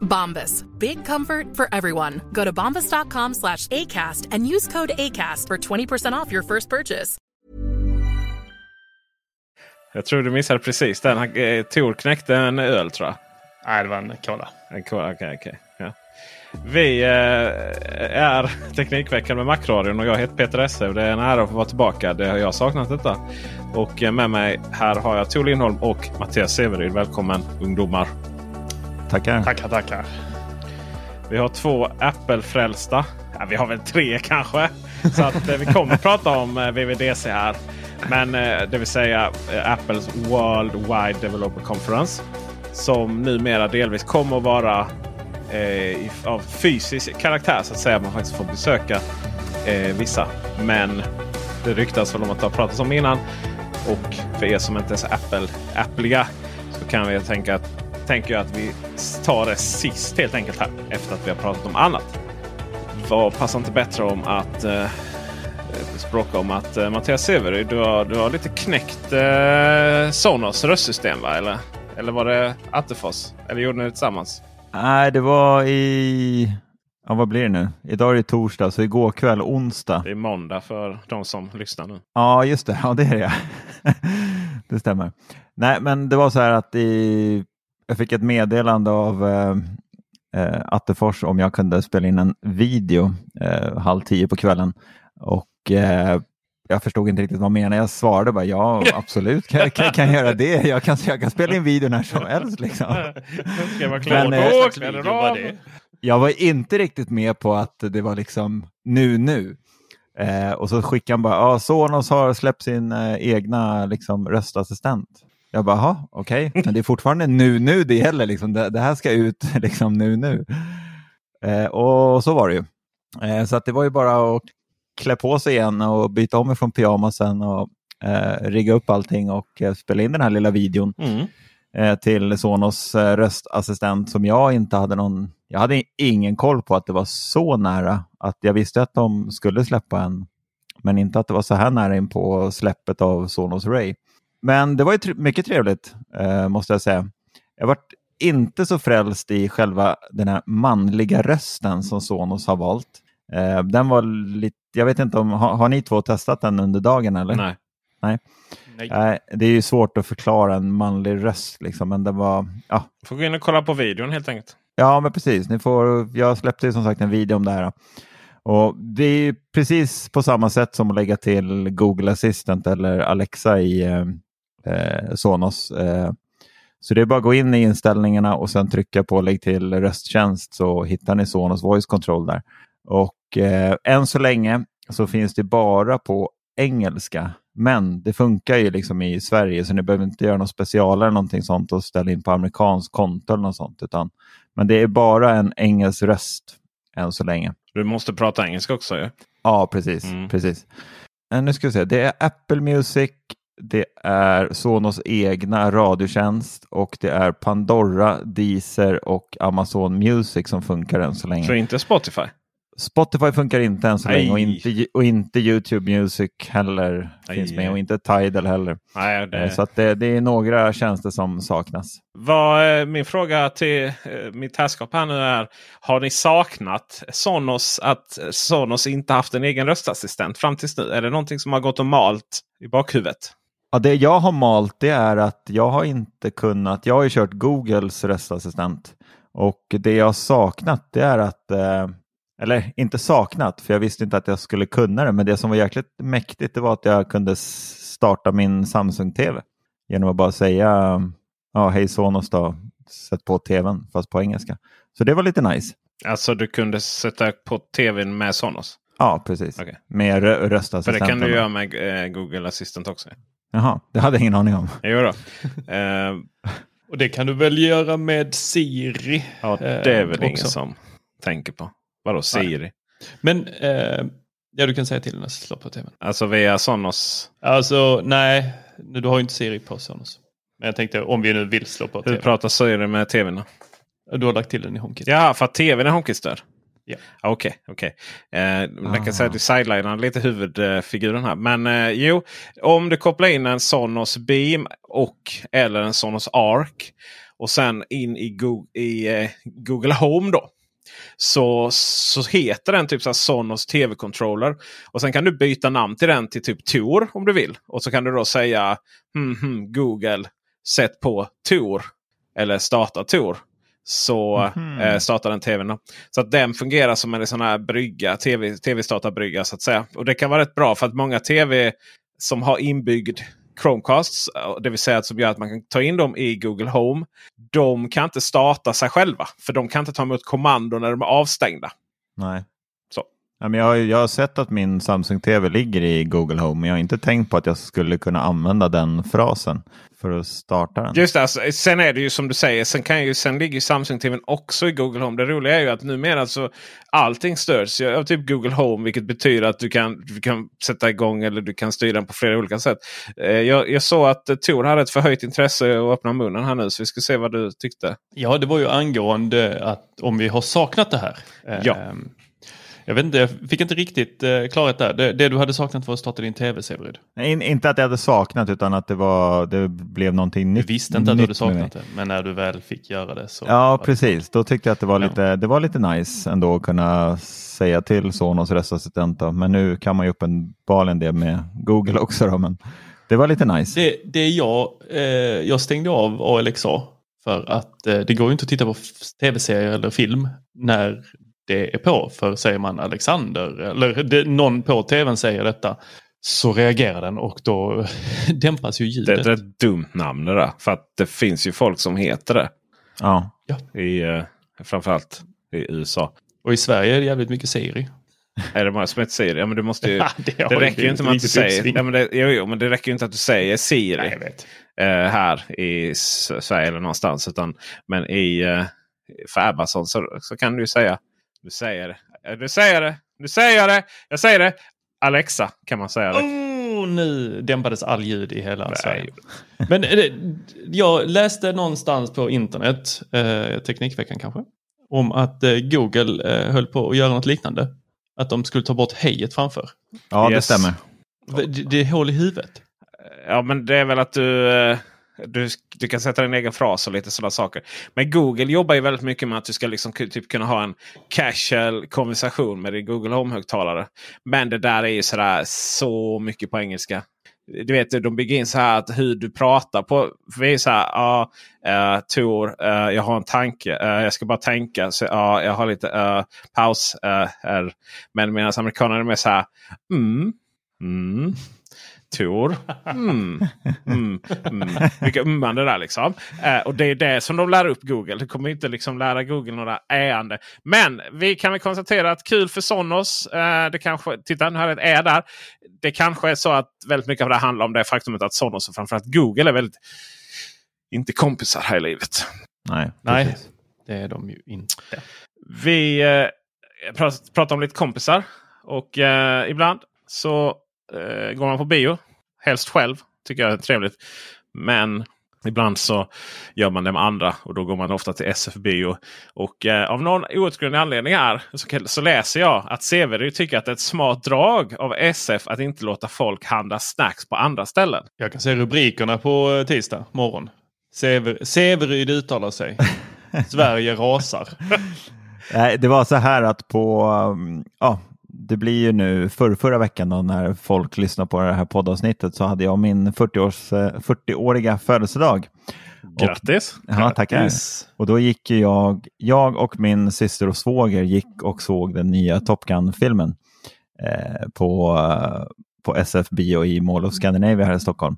Bombas. Big comfort for everyone. Go to bombas.com slash ACAST and use code ACAST for 20% off your first purchase. Jag tror du missade precis den. Han- eh, Tor knäckte en öl tror jag. Nej, det var en cola. En cola, Okej, okej. Ja. Vi eh, är Teknikveckan med Macradion och jag heter Peter Esse. och Det är en ära att få vara tillbaka. Det har jag saknat detta. Och eh, med mig här har jag Tor Lindholm och Mattias Severyd. Välkommen ungdomar. Tackar. Tackar, tackar. Vi har två Apple-frälsta. Ja, vi har väl tre kanske. Så att eh, vi kommer att prata om eh, VVDC här. Men eh, det vill säga Apples World Wide Developer Conference. Som numera delvis kommer att vara eh, av fysisk karaktär så att säga. Man faktiskt får besöka eh, vissa. Men det ryktas väl om att det har pratats om innan. Och för er som inte är så Apple-appliga så kan vi tänka att, tänker jag att vi tar det sist helt enkelt här. Efter att vi har pratat om annat. Vad passar inte bättre om att eh, språka om att eh, Mattias Severyd, du har, du har lite knäckt eh, Sonos röstsystem va? Eller, eller var det Attefors? Eller gjorde ni det tillsammans? Nej, det var i... Ja, vad blir det nu? Idag är det torsdag, så igår kväll onsdag. Det är måndag för de som lyssnar nu. Ja, just det. Ja, det är det. det stämmer. Nej, men det var så här att i... jag fick ett meddelande av eh, eh, Attefors om jag kunde spela in en video eh, halv tio på kvällen. Och eh, jag förstod inte riktigt vad han menade. Jag svarade bara ja, absolut kan, kan, kan jag göra det. Jag kan, jag kan spela in video när som helst. Liksom. Ska jag vara klar Men, då? eh? Jag var inte riktigt med på att det var liksom nu, nu. Eh, och så skickade han bara, ja, Sonos har släppt sin eh, egna liksom, röstassistent. Jag bara, jaha, okej, men det är fortfarande nu, nu det gäller. Liksom. Det, det här ska ut liksom nu, nu. Eh, och så var det ju. Eh, så att det var ju bara att klä på sig igen och byta om ifrån pyjamasen och eh, rigga upp allting och eh, spela in den här lilla videon Mm. eh, till Sonos eh, röstassistent som jag inte hade någon, jag hade ingen koll på att det var så nära. Att jag visste att de skulle släppa en, men inte att det var så här nära in på släppet av Sonos Ray. Men det var ju mycket trevligt, eh, måste jag säga. Jag varit inte så frälst i själva den här manliga rösten som Sonos har valt. Eh, den var lite, jag vet inte om, har, har ni två testat den under dagen eller? Nej. Nej. Nej. Nej, det är ju svårt att förklara en manlig röst, liksom, men det var... Ja, Får gå in och kolla på videon helt enkelt. ja men precis. Ni får, jag släppte ju som sagt en video om det här. Och Det är precis på samma sätt som att lägga till Google Assistant eller Alexa i eh, Sonos. Eh, så det är bara att gå in i inställningarna och sen trycka på lägg till rösttjänst så hittar ni Sonos Voice Control där. Och eh, än så länge så finns det bara på engelska. Men det funkar ju liksom i Sverige så ni behöver inte göra något special eller någonting sånt och ställa in på amerikansk konto eller något sånt. Utan, men det är bara en engelsk röst än så länge. Du måste prata engelska också ju. Ja, precis. Mm. precis. Eh, Nu ska vi se. Det är Apple Music, det är Sonos egna radiotjänst och det är Pandora, Deezer och Amazon Music som funkar än så länge. Så inte Spotify? Spotify funkar inte än så länge och inte, och inte YouTube Music heller Aj. finns med och inte Tidal heller. Det... Eh, Så att det, det är några tjänster som saknas. Vad, eh, min fråga till eh, mitt herrskap här nu är. Har ni saknat Sonos att Sonos inte haft en egen röstassistent fram tills nu? Är det någonting som har gått och malt i bakhuvudet? Ja, det jag har malt det är att jag har inte kunnat, jag har ju kört Googles röstassistent och det jag har saknat det är att, eh, eller inte saknat för jag visste inte att jag skulle kunna det, men det som var jäkligt mäktigt det var att jag kunde starta min Samsung-TV genom att bara säga ja, hej Sonos då, sätt på tvn fast på engelska. Så det var lite nice. Alltså du kunde sätta på tvn med Sonos? Ja, precis. Okej. Med rö- För det röstassistenten. kan du göra med eh, Google Assistant också. Jaha, det hade jag ingen aning om. Jo då. Eh, Och det kan du väl göra med Siri? ja, eh, det är väl ingen också. som tänker på. Vadå Siri? Men eh, ja, du kan säga till när jag slår på tvn. Alltså via Sonos. Alltså nej, nu- du har ju inte Siri på Sonos. Men jag tänkte om vi nu vill slå på Hur tvn. pratar Siri med tvn? Du har lagt till den i HomeKit. Ja, för att tvn är HomeKit-stöd? Ja. Okej, okej. Eh, man kan Ah. säga att du sidelinar lite huvudfiguren här. Men eh, jo, om du kopplar in en Sonos Beam och eller en Sonos Arc och sen in i Google, i, eh, Google Home då. Så, så heter den typ så Sonos TV-controller. Och sen kan du byta namn till den till typ Tor om du vill. Och så kan du då säga hmm, hmm, Google sätt på Tor. Eller starta Tor. Så Mhm. eh, startar den tvn. Då. Så att den fungerar som en sån här brygga, TV, tv-startarbrygga så att säga. Och det kan vara rätt bra för att många tv som har inbyggd Chromecasts, eh, det vill säga att som gör att man kan ta in dem i Google Home. De kan inte starta sig själva. För de kan inte ta emot kommando när de är avstängda. Nej. Så. Ja, men jag, har- jag har sett att min Samsung TV ligger i Google Home, men jag har inte tänkt på att jag skulle kunna använda den frasen för att starta den. Just det, alltså, sen är det ju som du säger. Sen, kan ju, sen ligger ju Samsung TVn också i Google Home. Det roliga är ju att numera så allting stöds av typ Google Home. Vilket betyder att du kan, du kan sätta igång eller du kan styra den på flera olika sätt. Eh, jag, jag såg att Tor hade ett förhöjt intresse att öppna munnen här nu. Så vi ska se vad du tyckte. Ja, det var ju angående att om vi har saknat det här. Ja. Ehm, Jag vet inte, jag fick inte riktigt eh, klarhet där. Det, det du hade saknat var att starta din tv, Severid. Nej, in, inte att jag hade saknat utan att det, var, det blev någonting Du nytt. visste inte att du hade saknat det, men när du väl fick göra det så... Ja, precis. Då tyckte jag att det var Ja. lite, det var lite nice ändå att kunna säga till Sonos röstassistent. Men nu kan man ju uppenbarligen det med Google också. Då, men det var lite nice. Det, det jag, eh, jag stängde av ALXA för att eh, det går ju inte att titta på tv-serier eller film när det är på. För säger man Alexander eller det, någon på tvn säger detta så reagerar den och då dämpas ju Det, ljudet. det är ett dumt namn det där. För att det finns ju folk som heter det. Ja. I, eh, framförallt i USA. Och i Sverige är det jävligt mycket Siri. Är det många som heter Siri? Ja, men du måste ju, det det räcker ju inte med att du säger, ja, men det, jo, jo, men det räcker ju inte att du säger Siri. Nej, eh, här i Sverige eller någonstans. Utan, men i, eh, för Amazon så, så kan du ju säga. Du säger det. Du säger det. Du säger det. Jag säger det. Alexa kan man säga. Det. Oh, nu dämpades all ljud i hela Nej. Sverige. Men eh, det, jag läste någonstans på internet, eh, Teknikveckan kanske, om att eh, Google eh, höll på att göra något liknande. Att de skulle ta bort hejet framför. ja, Yes. det stämmer. Det, det är hål i huvudet. Ja men det är väl att du, eh, du, du kan sätta din egen fras och lite sådana saker. Men Google jobbar ju väldigt mycket med att du ska liksom typ kunna ha en casual konversation med din Google Home-högtalare. Men det där är ju sådär så mycket på engelska. Du vet, de bygger in så här att hur du pratar på. För vi är så här, ja, eh, uh, Tor, uh, eh, jag har en tanke. Uh, jag ska bara tänka. Så, ja, jag har lite paus eh, här. Men medan amerikanerna är mer så här, mm, mm. Tor. Mm. Mm. Mm. Mycket ummande där liksom. Eh, och det är det som de lär upp Google. Du kommer inte liksom lära Google några äande. Men vi kan väl konstatera att kul för Sonos. Eh, det kanske, titta nu har ett ä där. Det kanske är så att väldigt mycket av det handlar om det faktumet att Sonos och framförallt Google är väldigt inte kompisar här i livet. Nej, Nej, precis. det är de ju inte. Vi eh, prat- pratar om lite kompisar. Och eh, ibland så eh, går man på bio. Helst själv. Tycker jag är trevligt. Men Ibland så gör man det med andra och då går man ofta till SF Bio. Och eh, av någon outgrundlig anledning här så, så, läser jag att Severyd tycker att det är ett smart drag av SF att inte låta folk handla snacks på andra ställen. Jag kan se rubrikerna på eh, tisdag morgon. Sever, Severyd uttalar sig. Sverige rasar. Det var så här att på, um, ja, det blir ju nu för förra veckan då, när folk lyssnar på det här poddavsnittet så hade jag min 40-års, 40-åriga eh, födelsedag. Grattis! Och, ja, tackar. Och då gick jag, jag och min syster och svåger gick och såg den nya Top Gun-filmen eh, på, på SF Bio i Mall of Scandinavia här i Stockholm.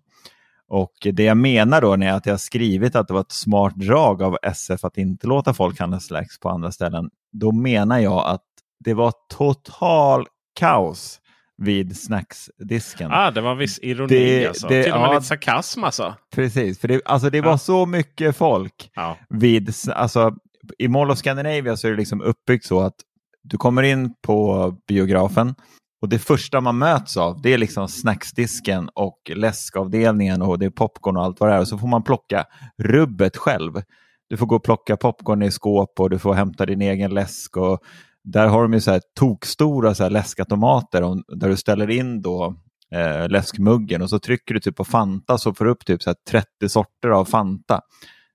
Och det jag menar då är att jag skrivit att det var ett smart drag av SF att inte låta folk handla slacks på andra ställen. Då menar jag att det var total kaos vid snacksdisken. Ah, det var viss ironi det, alltså. Det, Till och med ja, lite sarkasm alltså. Precis, för det, alltså det ja. var så mycket folk ja. vid, alltså i Mall of Scandinavia så är det liksom uppbyggt så att du kommer in på biografen och det första man möts av det är liksom snacksdisken och läskavdelningen och det är popcorn och allt vad det är. Och så får man plocka rubbet själv. Du får gå och plocka popcorn i skåp och du får hämta din egen läsk. Och där har de ju så här tokstora så här läskautomater där du ställer in då eh, läskmuggen och så trycker du typ på Fanta så får du upp typ så 30 sorter av Fanta.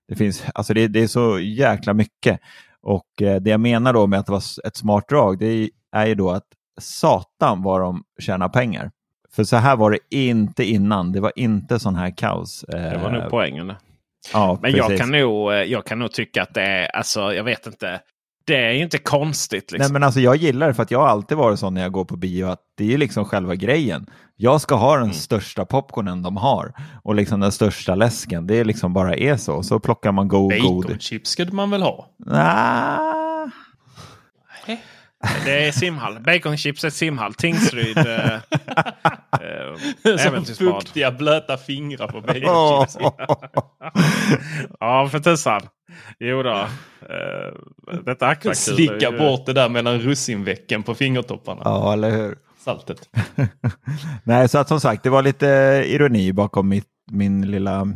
Det, finns, alltså det, det är så jäkla mycket. Och eh, det jag menar då med att det var ett smart drag det är, ju då att satan vad de tjänar pengar. För så här var det inte innan. Det var inte sån här kaos. Det var nog eh, poängen. Ja, Men jag kan, nog, eh, jag kan nog tycka att det är, alltså jag vet inte. Det är inte konstigt. Liksom. Nej, men alltså, jag gillar det för att jag har alltid varit sån när jag går på bio att det är liksom själva grejen. Jag ska ha den mm. största popcornen de har och liksom den största läsken. Det är liksom bara är så. Så plockar man go god. Baconchips skulle man väl ha? Nah. Det är simhall. Baconchips är simhall. Tingsryd. äh, äh, fuktiga blöta fingrar på baconchips. ja, för tusan. Jo då. Äh, detta akvakul. Slicka bort det där mellan russinvecken på fingertopparna. Ja, eller hur. Saltet. Nej, så att som sagt, det var lite ironi bakom mitt, min lilla,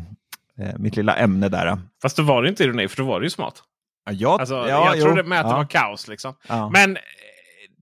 mitt lilla ämne där. Fast då var det inte ironi, för då var det ju smart. Ja, alltså, ja, jag jo, trodde med att ja. det var kaos. Liksom. Ja. Men eh,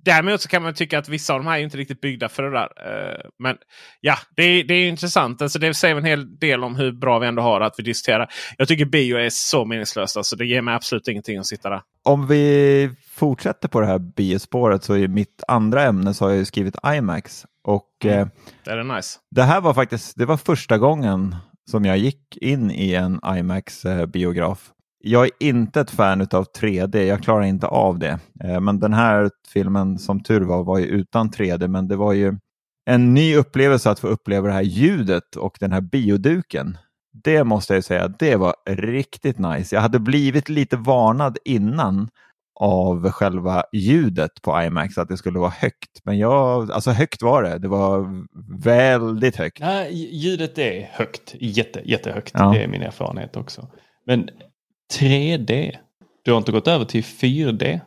däremot så kan man tycka att vissa av de här är inte riktigt byggda för det där. Uh, men ja, det är, det är intressant. Alltså, det säger en hel del om hur bra vi ändå har att vi diskuterar. Jag tycker bio är så meningslöst. Alltså, det ger mig absolut ingenting att sitta där. Om vi fortsätter på det här biospåret så är mitt andra ämne så har jag skrivit IMAX. Och, mm. eh, det är nice. Det här var faktiskt det var första gången som jag gick in i en IMAX-biograf. Jag är inte ett fan av 3D, jag klarar inte av det. Eh, men den här filmen som tur var var ju utan 3D, men det var ju en ny upplevelse att få uppleva det här ljudet och den här bioduken. Det måste jag säga, det var riktigt nice. Jag hade blivit lite varnad innan av själva ljudet på IMAX att det skulle vara högt. Men jag, alltså högt var det. Det var väldigt högt. Nej, ljudet är högt, Jätte, jättehögt. Ja. Det är min erfarenhet också. Men 3D. Du har inte gått över till 4D?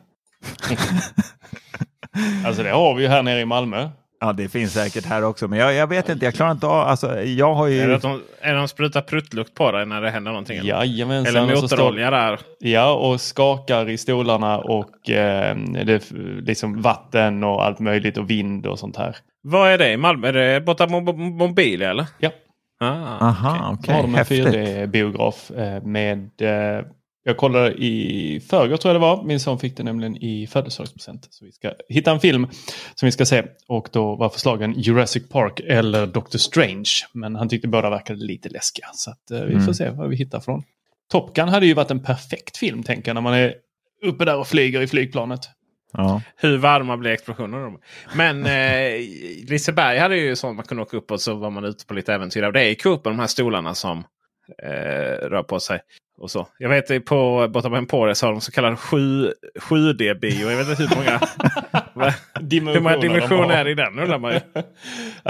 alltså det har vi ju här nere i Malmö. Ja, det finns säkert här också. Men jag, jag vet inte, jag klarar inte av... Alltså, jag har ju... Är det att de, är de sprutar pruttlukt på dig när det händer någonting? Eller, Jajamensan. eller motorolja där? Ja, och skakar i stolarna och eh, det liksom vatten och allt möjligt och vind och sånt här. Vad är det i Malmö? Är det borta mobil eller? Ja. Ah, Aha, okej. Okay. Har de en 4D-biograf eh, med... Eh, jag kollade i förrgår tror jag det var. Min son fick det nämligen i födelsedagspresent. Så vi ska hitta en film som vi ska se. Och då var förslagen Jurassic Park eller Doctor Strange. Men han tyckte båda verkade lite läskiga. Så att, eh, vi får mm. se vad vi hittar från. Top Gun hade ju varit en perfekt film tänker jag när man är uppe där och flyger i flygplanet. Ja. Hur varma blir explosionerna? Men eh, Liseberg hade ju sånt man kunde åka upp och så var man ute på lite äventyr. Och det är Cooper, de här stolarna som eh, rör på sig. Och så. Jag vet på borta på Emporia så har de så kallad 7, 7D-bio. Jag vet inte hur många, hur många dimensioner är i den undrar man ju.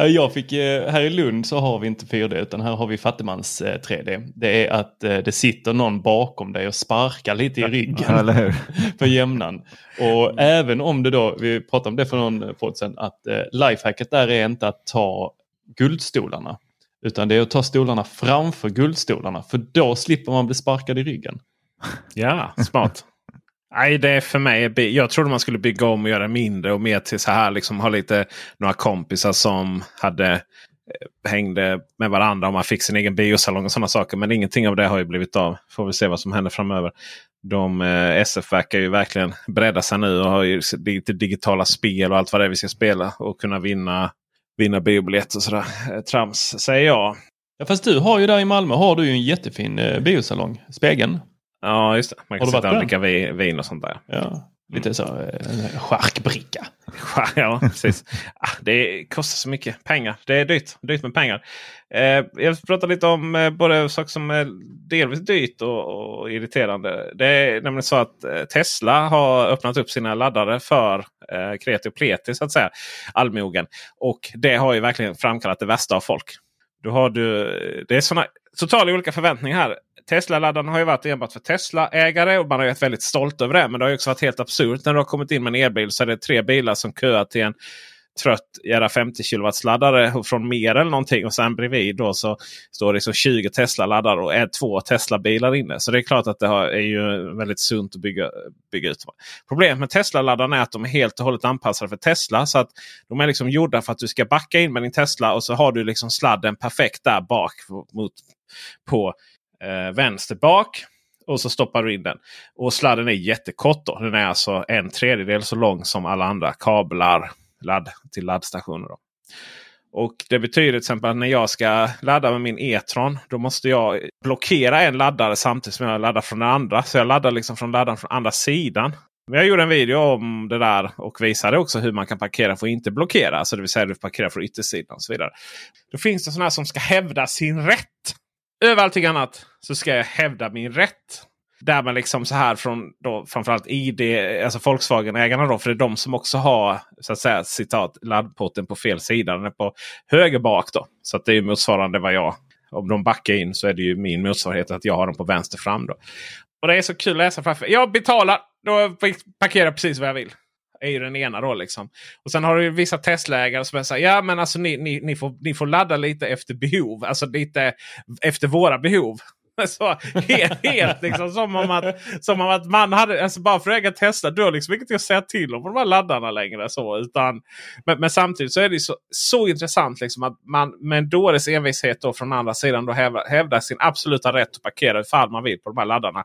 Jag fick, eh, här i Lund så har vi inte 4D utan här har vi fattigmans 3D. Eh, det är att eh, det sitter någon bakom dig och sparkar lite i ryggen. Ja, för jämnan. Och mm. även om det då, vi pratade om det för någon podd sedan, att lifehacket där är inte att ta guldstolarna. Utan det är att ta stolarna framför guldstolarna. För då slipper man bli sparkad i ryggen. Ja, smart. Nej, det är för mig. Jag trodde man skulle bygga om och göra mindre och mer till så här. Liksom ha lite några kompisar som hade eh, hängde med varandra och man fick sin egen biosalong och sådana saker. Men ingenting av det har ju blivit av. Får vi se vad som händer framöver. De, eh, SF verkar ju verkligen bredda sig nu och har ju lite digitala spel och allt vad det är vi ska spela. Och kunna vinna, vinna biobiljetter och sådär. Eh, trams säger jag. Ja, fast du har ju där i Malmö har du ju en jättefin eh, biosalong. Spegeln. Ja, just det. Man kan sitta och dricka vi- vin och sånt där. Ja, lite så en charkbricka. Ja, precis. Ah, det kostar så mycket pengar. Det är dyrt, dyrt med pengar. Eh, jag pratar lite om eh, både saker som är delvis dyrt och, och irriterande. Det är nämligen så att Tesla har öppnat upp sina laddare för kreti och pleti så att säga. Allmogen. Och det har ju verkligen framkallat det värsta av folk. Du har du, det är såna totalt olika förväntningar här. Tesla-laddaren har ju varit enbart för Tesla-ägare och man har ju varit väldigt stolt över det. Men det har ju också varit helt absurt. När du har kommit in med en elbil så är det tre bilar som köar till en trött jävla 50 kW-laddare från mer eller någonting. Och sen bredvid då så står det liksom så 20 Tesla-laddare och är två Tesla-bilar inne. Så det är klart att det är ju väldigt sunt att bygga, bygga ut. Problemet med Tesla-laddarna är att de är helt och hållet anpassade för Tesla. Så att de är liksom gjorda för att du ska backa in med din Tesla och så har du liksom sladden perfekt där bak mot, på eh, vänster bak. Och så stoppar du in den. Och sladden är jättekort. Då. Den är alltså en tredjedel så lång som alla andra kablar ladd till laddstationer. Då. Och Det betyder till exempel att när jag ska ladda med min E-tron. Då måste jag blockera en laddare samtidigt som jag laddar från den andra. Så jag laddar liksom från laddaren från andra sidan. Men jag gjorde en video om det där och visade också hur man kan parkera för att inte blockera. Alltså det vill säga du parkerar från yttersidan och så vidare. Då finns det sådana som ska hävda sin rätt. Över allting annat så ska jag hävda min rätt. Där man liksom så här från då framförallt ID, alltså Volkswagen-ägarna då. För det är de som också har så att säga citat laddporten på fel sida. Den är på höger bak då. Så att det är motsvarande vad jag. Om de backar in så är det ju min motsvarighet att jag har den på vänster fram. Då. Och det är så kul att läsa framför. Jag betalar. Då parkerar jag precis vad jag vill är ju den ena då liksom. Och sen har du vissa Tesla-ägare som säger ja men alltså ni, ni, ni, får, ni får ladda lite efter behov. Alltså lite efter våra behov. Så, helt, helt liksom som om att, som om att man hade, alltså bara för att äga Tesla, du har liksom inget att säga till om på de här laddarna längre. Så, utan, men, men samtidigt så är det så, så intressant liksom att man med en dåres envishet då från andra sidan då hävdar, hävdar sin absoluta rätt att parkera ifall man vill på de här laddarna.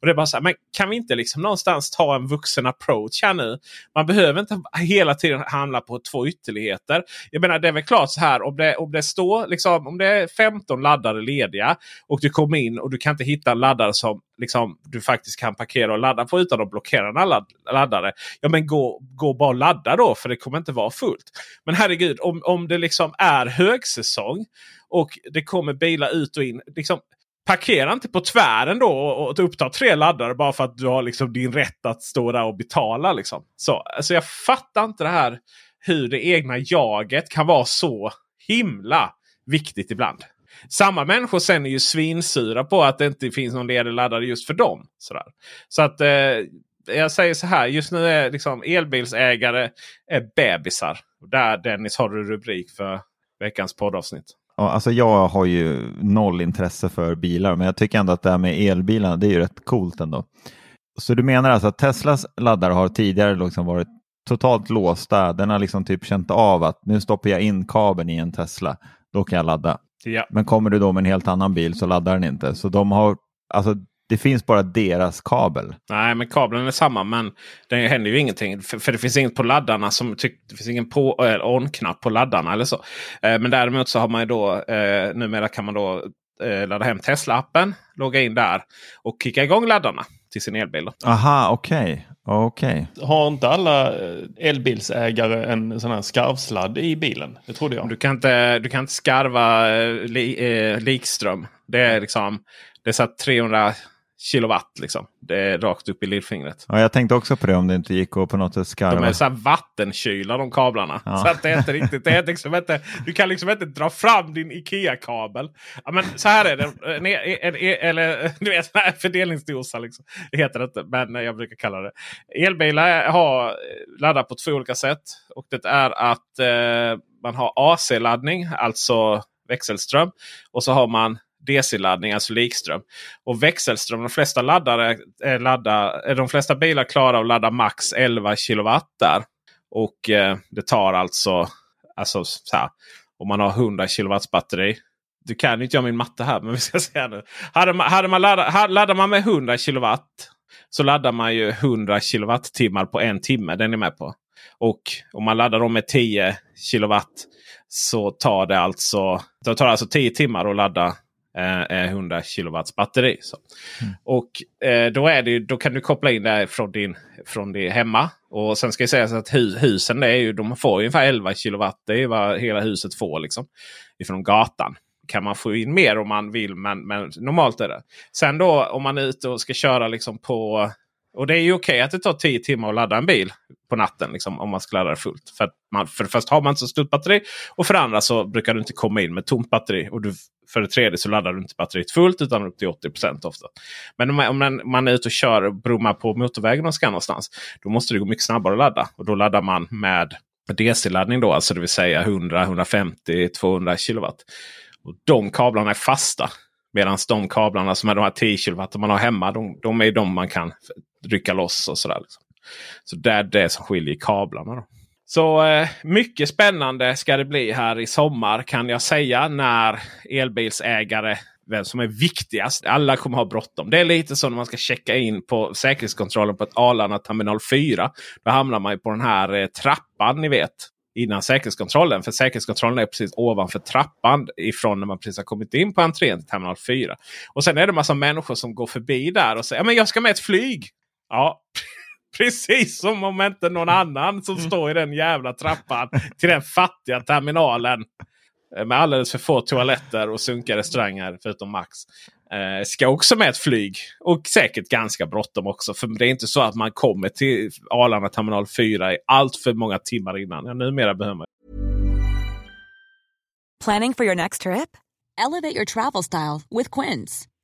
Och det är bara så här, men kan vi inte liksom någonstans ta en vuxen approach här nu? Man behöver inte hela tiden handla på två ytterligheter. Jag menar det är väl klart så här om det, om det står liksom, om det är 15 laddare lediga och du kommer in och du kan inte hitta laddare som liksom, du faktiskt kan parkera och ladda på utan att blockera en ladd, laddare. Ja men gå, gå bara och ladda då för det kommer inte vara fullt. Men herregud om, om det liksom är högsäsong och det kommer bilar ut och in. Liksom, Parkera inte på tvären då och, och uppta tre laddare bara för att du har liksom din rätt att stå där och betala. Liksom. Så, alltså jag fattar inte det här hur det egna jaget kan vara så himla viktigt ibland. Samma människor sen är ju svinsura på att det inte finns någon ledig laddare just för dem. Sådär. Så att eh, jag säger så här. Just nu är liksom elbilsägare är bebisar. Där Dennis har du rubrik för veckans poddavsnitt. Ja, alltså jag har ju noll intresse för bilar, men jag tycker ändå att det här med elbilarna, det är ju rätt coolt ändå. Så du menar alltså att Teslas laddare har tidigare liksom varit totalt låsta? Den har liksom typ känt av att nu stoppar jag in kabeln i en Tesla, då kan jag ladda. Ja. Men kommer du då med en helt annan bil så laddar den inte. Så de har, alltså det finns bara deras kabel. Nej, men kabeln är samma. Men det händer ju ingenting. För, för det finns inget på laddarna. som Det finns ingen på, äh, on-knapp på laddarna. eller så. Eh, men däremot så har man ju då. Eh, numera kan man då eh, ladda hem Tesla-appen. Logga in där. Och kicka igång laddarna till sin elbil. Aha, okej. Okay. okay. Har inte alla eh, elbilsägare en sån här skarvsladd i bilen? Det trodde jag. Du kan inte, du kan inte skarva eh, li, eh, likström. Det är liksom det är så 300 kilowatt. Liksom. Det är rakt upp i lillfingret. Ja, jag tänkte också på det om det inte gick att på något sätt skarva. De är så här vattenkylda de kablarna. Ja. Så att det är inte riktigt. Det är liksom inte, du kan liksom inte dra fram din Ikea-kabel. Ja, men så här är det. En, en, en, eller du vet, fördelningsdosa. Liksom. Det heter det inte, men jag brukar kalla det. Elbilar har laddat på två olika sätt. Och det är att eh, man har AC-laddning. Alltså växelström. Och så har man DC-laddning, alltså likström. Och växelström, de flesta laddare är ladda, eh, de flesta bilar klarar att ladda max 11 kilowatt där. Och eh, det tar alltså, alltså så här, om man har 100 kilowatts batteri. Du kan inte göra min matte här, men vi ska säga nu. Hade man, hade man ladda, laddar man med 100 kilowatt så laddar man ju 100 kilowattimmar på en timme. Den är med på. Och om man laddar dem med 10 kilowatt så tar det alltså, det tar alltså 10 timmar att ladda eh, eh 100 kilowatts batteri. Så. Mm. Och eh, då, är det, då kan du koppla in det från din, från din hemma. Och sen ska jag säga att hu husen det är ju, de får ungefär 11 kilowatt. Det är vad hela huset får liksom, ifrån gatan kan man få in mer om man vill. Men, men normalt är det. Sen då om man är ute och ska köra liksom på och det är ju okej okay att det tar 10 timmar att ladda en bil på natten. Liksom, om man ska ladda det fullt. För, att man, för det första har man inte så stort batteri. Och för det andra så brukar du inte komma in med tomt batteri. Och du, för det tredje så laddar du inte batteriet fullt utan upp till 80% ofta. Men om man, om man är ute och kör och brummar på motorvägen och ska någonstans. Då måste det gå mycket snabbare att ladda. Och då laddar man med DC-laddning då. Alltså det vill säga 100, 150, 200 kilowatt. Och de kablarna är fasta. Medan de kablarna som är de här 10 kW man har hemma. De, de är de man kan rycka loss och sådär. Liksom. Så det är det som skiljer kablarna. Då. Så eh, mycket spännande ska det bli här i sommar kan jag säga. När elbilsägare vem som är viktigast. Alla kommer ha bråttom. Det är lite som när man ska checka in på säkerhetskontrollen på ett Arlanda terminal 4. Då hamnar man på den här eh, trappan ni vet innan säkerhetskontrollen. För säkerhetskontrollen är precis ovanför trappan ifrån när man precis har kommit in på entrén till terminal 4. Och sen är det massa människor som går förbi där och säger men jag ska med ett flyg. Ja, precis som om inte någon annan som står i den jävla trappan till den fattiga terminalen. Med alldeles för få toaletter och sunkiga restauranger förutom Max. Eh, ska också med ett flyg. Och säkert ganska bråttom också. För det är inte så att man kommer till Arlanda terminal 4 i allt för många timmar innan. Ja, numera behöver man. Planning for your next trip? Elevate your travel style with Quince.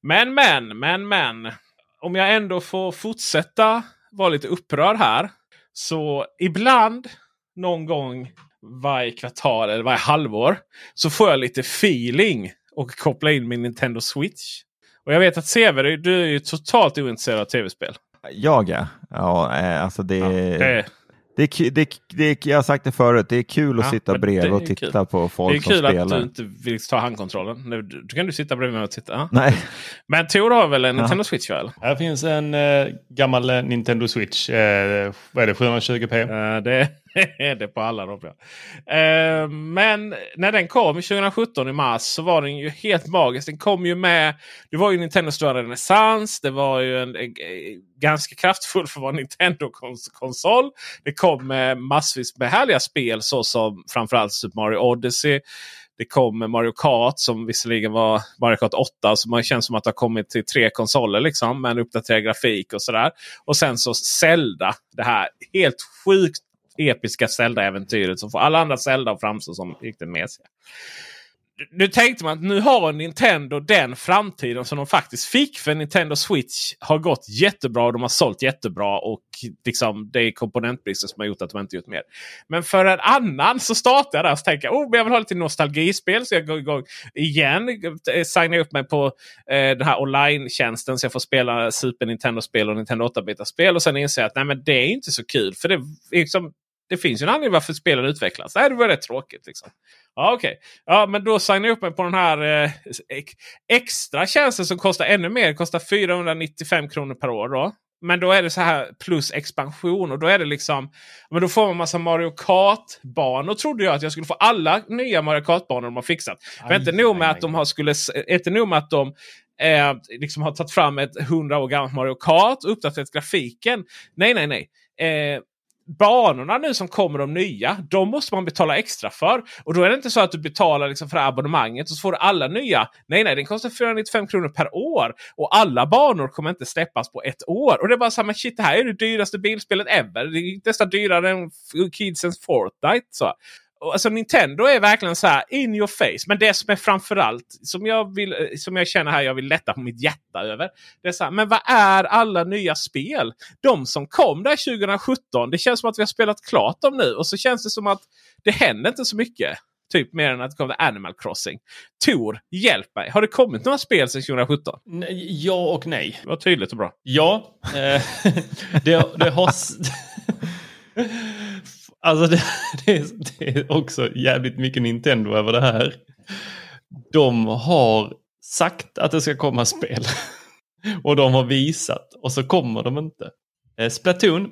Men, men, men, men. Om jag ändå får fortsätta vara lite upprörd här. Så ibland, någon gång varje kvartal eller varje halvår, så får jag lite feeling och koppla in min Nintendo Switch. Och jag vet att Sever, du är ju totalt ointresserad av tv-spel. Jag ja. ja eh, alltså det, ja, det, det, det, det, jag har sagt det förut, det är kul att ja, sitta bredvid och titta kul. på folk som spelar. Det är kul att du inte vill ta handkontrollen. Nu, då kan du sitta bredvid mig och titta. Ja. Nej. Men Tor har väl en Nintendo Switch? Väl? Här finns en eh, gammal eh, Nintendo Switch. Eh, vad är det? 720p? Eh, det är det på alla de. Eh, men när den kom 2017 i mars så var den ju helt magisk. Den kom ju med. Det var ju Nintendo Stora renässans. Det var ju en, en, en ganska kraftfull för att vara Nintendo-konsol. Det kom med massvis med härliga spel såsom framförallt Super Mario Odyssey. Det kom Mario Kart som visserligen var Mario Kart 8. Så man känns som att det har kommit till tre konsoler liksom. Med en uppdaterad grafik och sådär. Och sen så Zelda. Det här helt sjukt episka Zelda-äventyret som får alla andra Zelda att framstå som riktigt mesiga nu tänkte man att nu har Nintendo den framtiden som de faktiskt fick. För Nintendo Switch har gått jättebra och de har sålt jättebra. Och liksom, det är komponentbristen som har gjort att de inte gjort mer. Men för en annan så startar jag där och tänker oh, jag vill ha lite nostalgispel. Så jag går igång igen. Signar upp mig på eh, den här online-tjänsten så jag får spela Super Nintendo-spel och Nintendo 8-bitarspel. Och sen inser jag att nej, men det är inte så kul. För det, liksom, det finns ju en anledning varför spelen utvecklas. Nej, det var rätt tråkigt. Liksom. Ja, Okej, okay. ja, men då signar jag upp mig på den här eh, extra tjänsten som kostar ännu mer. kostar 495 kronor per år. då. Men då är det så här plus expansion. Och då är det liksom. Men då får man massa Mario Kart-banor. Trodde jag att jag skulle få alla nya Mario Kart-banor de har fixat. Aj, Men inte nog med aj, att de har, skulle, inte nog med att de eh, liksom har tagit fram ett 100 år gammalt Mario Kart och uppdaterat grafiken. Nej, nej, nej. Eh, banorna nu som kommer de nya, de måste man betala extra för. Och då är det inte så att du betalar liksom för abonnemanget och så får du alla nya. Nej, nej, den kostar 495 kronor per år. Och alla banor kommer inte släppas på ett år. Och det är bara samma men shit, det här är det dyraste bilspelet ever. Det är nästan dyrare än Kidsens Fortnite. Så alltså Nintendo är verkligen så här in your face. Men det som är framförallt som jag, vill, som jag känner här jag vill lätta på mitt hjärta över. Det är så här, men vad är alla nya spel? De som kom där 2017. Det känns som att vi har spelat klart dem nu. Och så känns det som att det händer inte så mycket. Typ mer än att det kommer Animal Crossing. Tor, hjälp mig. Har det kommit några spel sedan 2017? Ja och nej. Det var tydligt och bra. Ja. Eh, det, det har... Alltså det, det, är, det, är, också jävligt mycket Nintendo över det här. De har sagt att det ska komma spel. Och de har visat och så kommer de inte. Eh, Splatoon,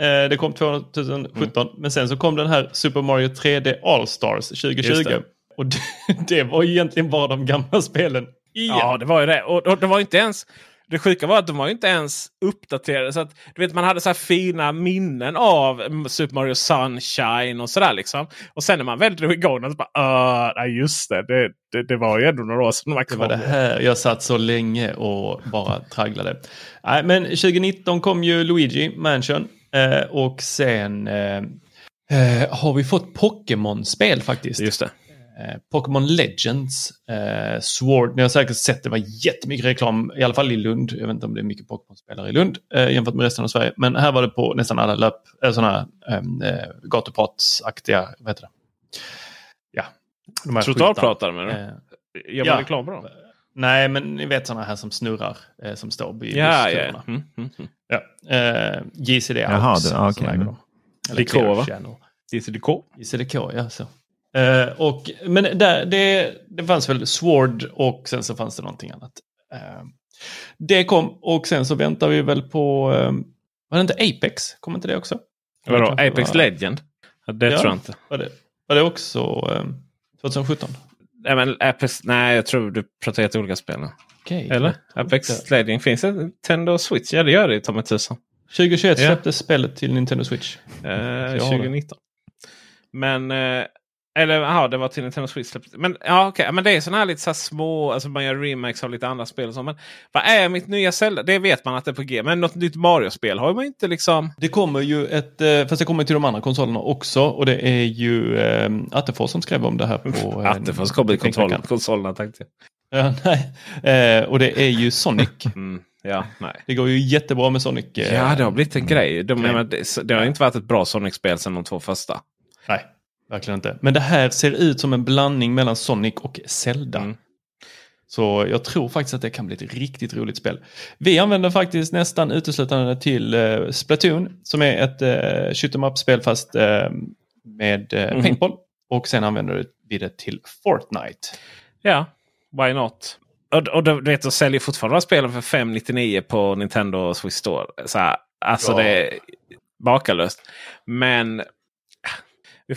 eh, det kom 2017. Mm. Men sen så kom den här Super Mario 3D All-Stars 2020. Och det, det, var egentligen bara de gamla spelen igen. Ja, det var ju det. Och, och det var inte ens det sjuka var att de var inte ens uppdaterade. Så att, du vet, man hade så fina minnen av Super Mario Sunshine och sådär. Liksom. Och sen när man väl drog igång den så bara, uh, nej just det, det, det, det var ju ändå några år sedan de Det var det här jag satt så länge och bara tragglade. Nej, men 2019 kom ju Luigi Mansion. Eh, och sen eh, eh, har vi fått Pokémon-spel faktiskt. Just det. Eh, Pokémon Legends, eh, Sword, ni har säkert sett det var jättemycket reklam, i alla fall i Lund. Jag vet inte om det är mycket Pokémon-spelare i Lund eh, jämfört med resten av Sverige. Men här var det på nästan alla löp, äh, sådana ehm, äh, gatupratsaktiga, vad heter det? Ja. Trottoarpratare menar du? Eh, Gör man ja. reklam på dem? Nej, men ni vet sådana här som snurrar, eh, som står vid ja, ja. Mm, mm, mm. ja. Eh, JCD Jaha, Outs, det, okay. Mm. DK va? JCDK? JCDK, ja så. Uh, och, men där, det, det fanns väl Sword och sen så fanns det någonting annat. Uh, det kom och sen så väntar vi väl på, uh, var det inte Apex? Kom inte det också? Vadå, Apex var... Legend? Det ja, tror jag inte. Var det, var det också 2017? Nej, men Apex, nej, jag tror du pratar helt olika spel. Okay, Eller? Apex Legend, finns det Nintendo Switch? Ja, det gör det ta mig tusan. 2021 släpptes spelet till Nintendo Switch. 2019. Men eller ja, det var till Nintendo Switch. Men, ja, okay. men det är sådana här lite så här små, alltså man gör remakes av lite andra spel. Och så. Men vad är mitt nya Zelda? Det vet man att det är på G. Men något nytt Mario-spel har man inte liksom. Det kommer ju ett, eh, fast det kommer till de andra konsolerna också. Och det är ju äh, Attefors som skrev om det här på... Attefors kommer konsolen, konsolerna tänkte jag. Ja, nej. Eh, och det är ju Sonic. Mm. Ja, nej. Det går ju jättebra med Sonic. Eh, ja, det har blivit en grej. De, men, det, det har inte varit ett bra Sonic-spel sedan de två första. Nej. Verkligen inte. Men det här ser ut som en blandning mellan Sonic och Zelda. Mm. Så jag tror faktiskt att det kan bli ett riktigt roligt spel. Vi använder faktiskt nästan uteslutande till uh, Splatoon som är ett uh, shoot em up-spel fast uh, med uh, mm. paintball. Och sen använder vi det till Fortnite. Ja, why not? Och, och du vet, de säljer fortfarande spelen för 599 på Nintendo Switch Store. Så här, alltså ja. det är makalöst. Men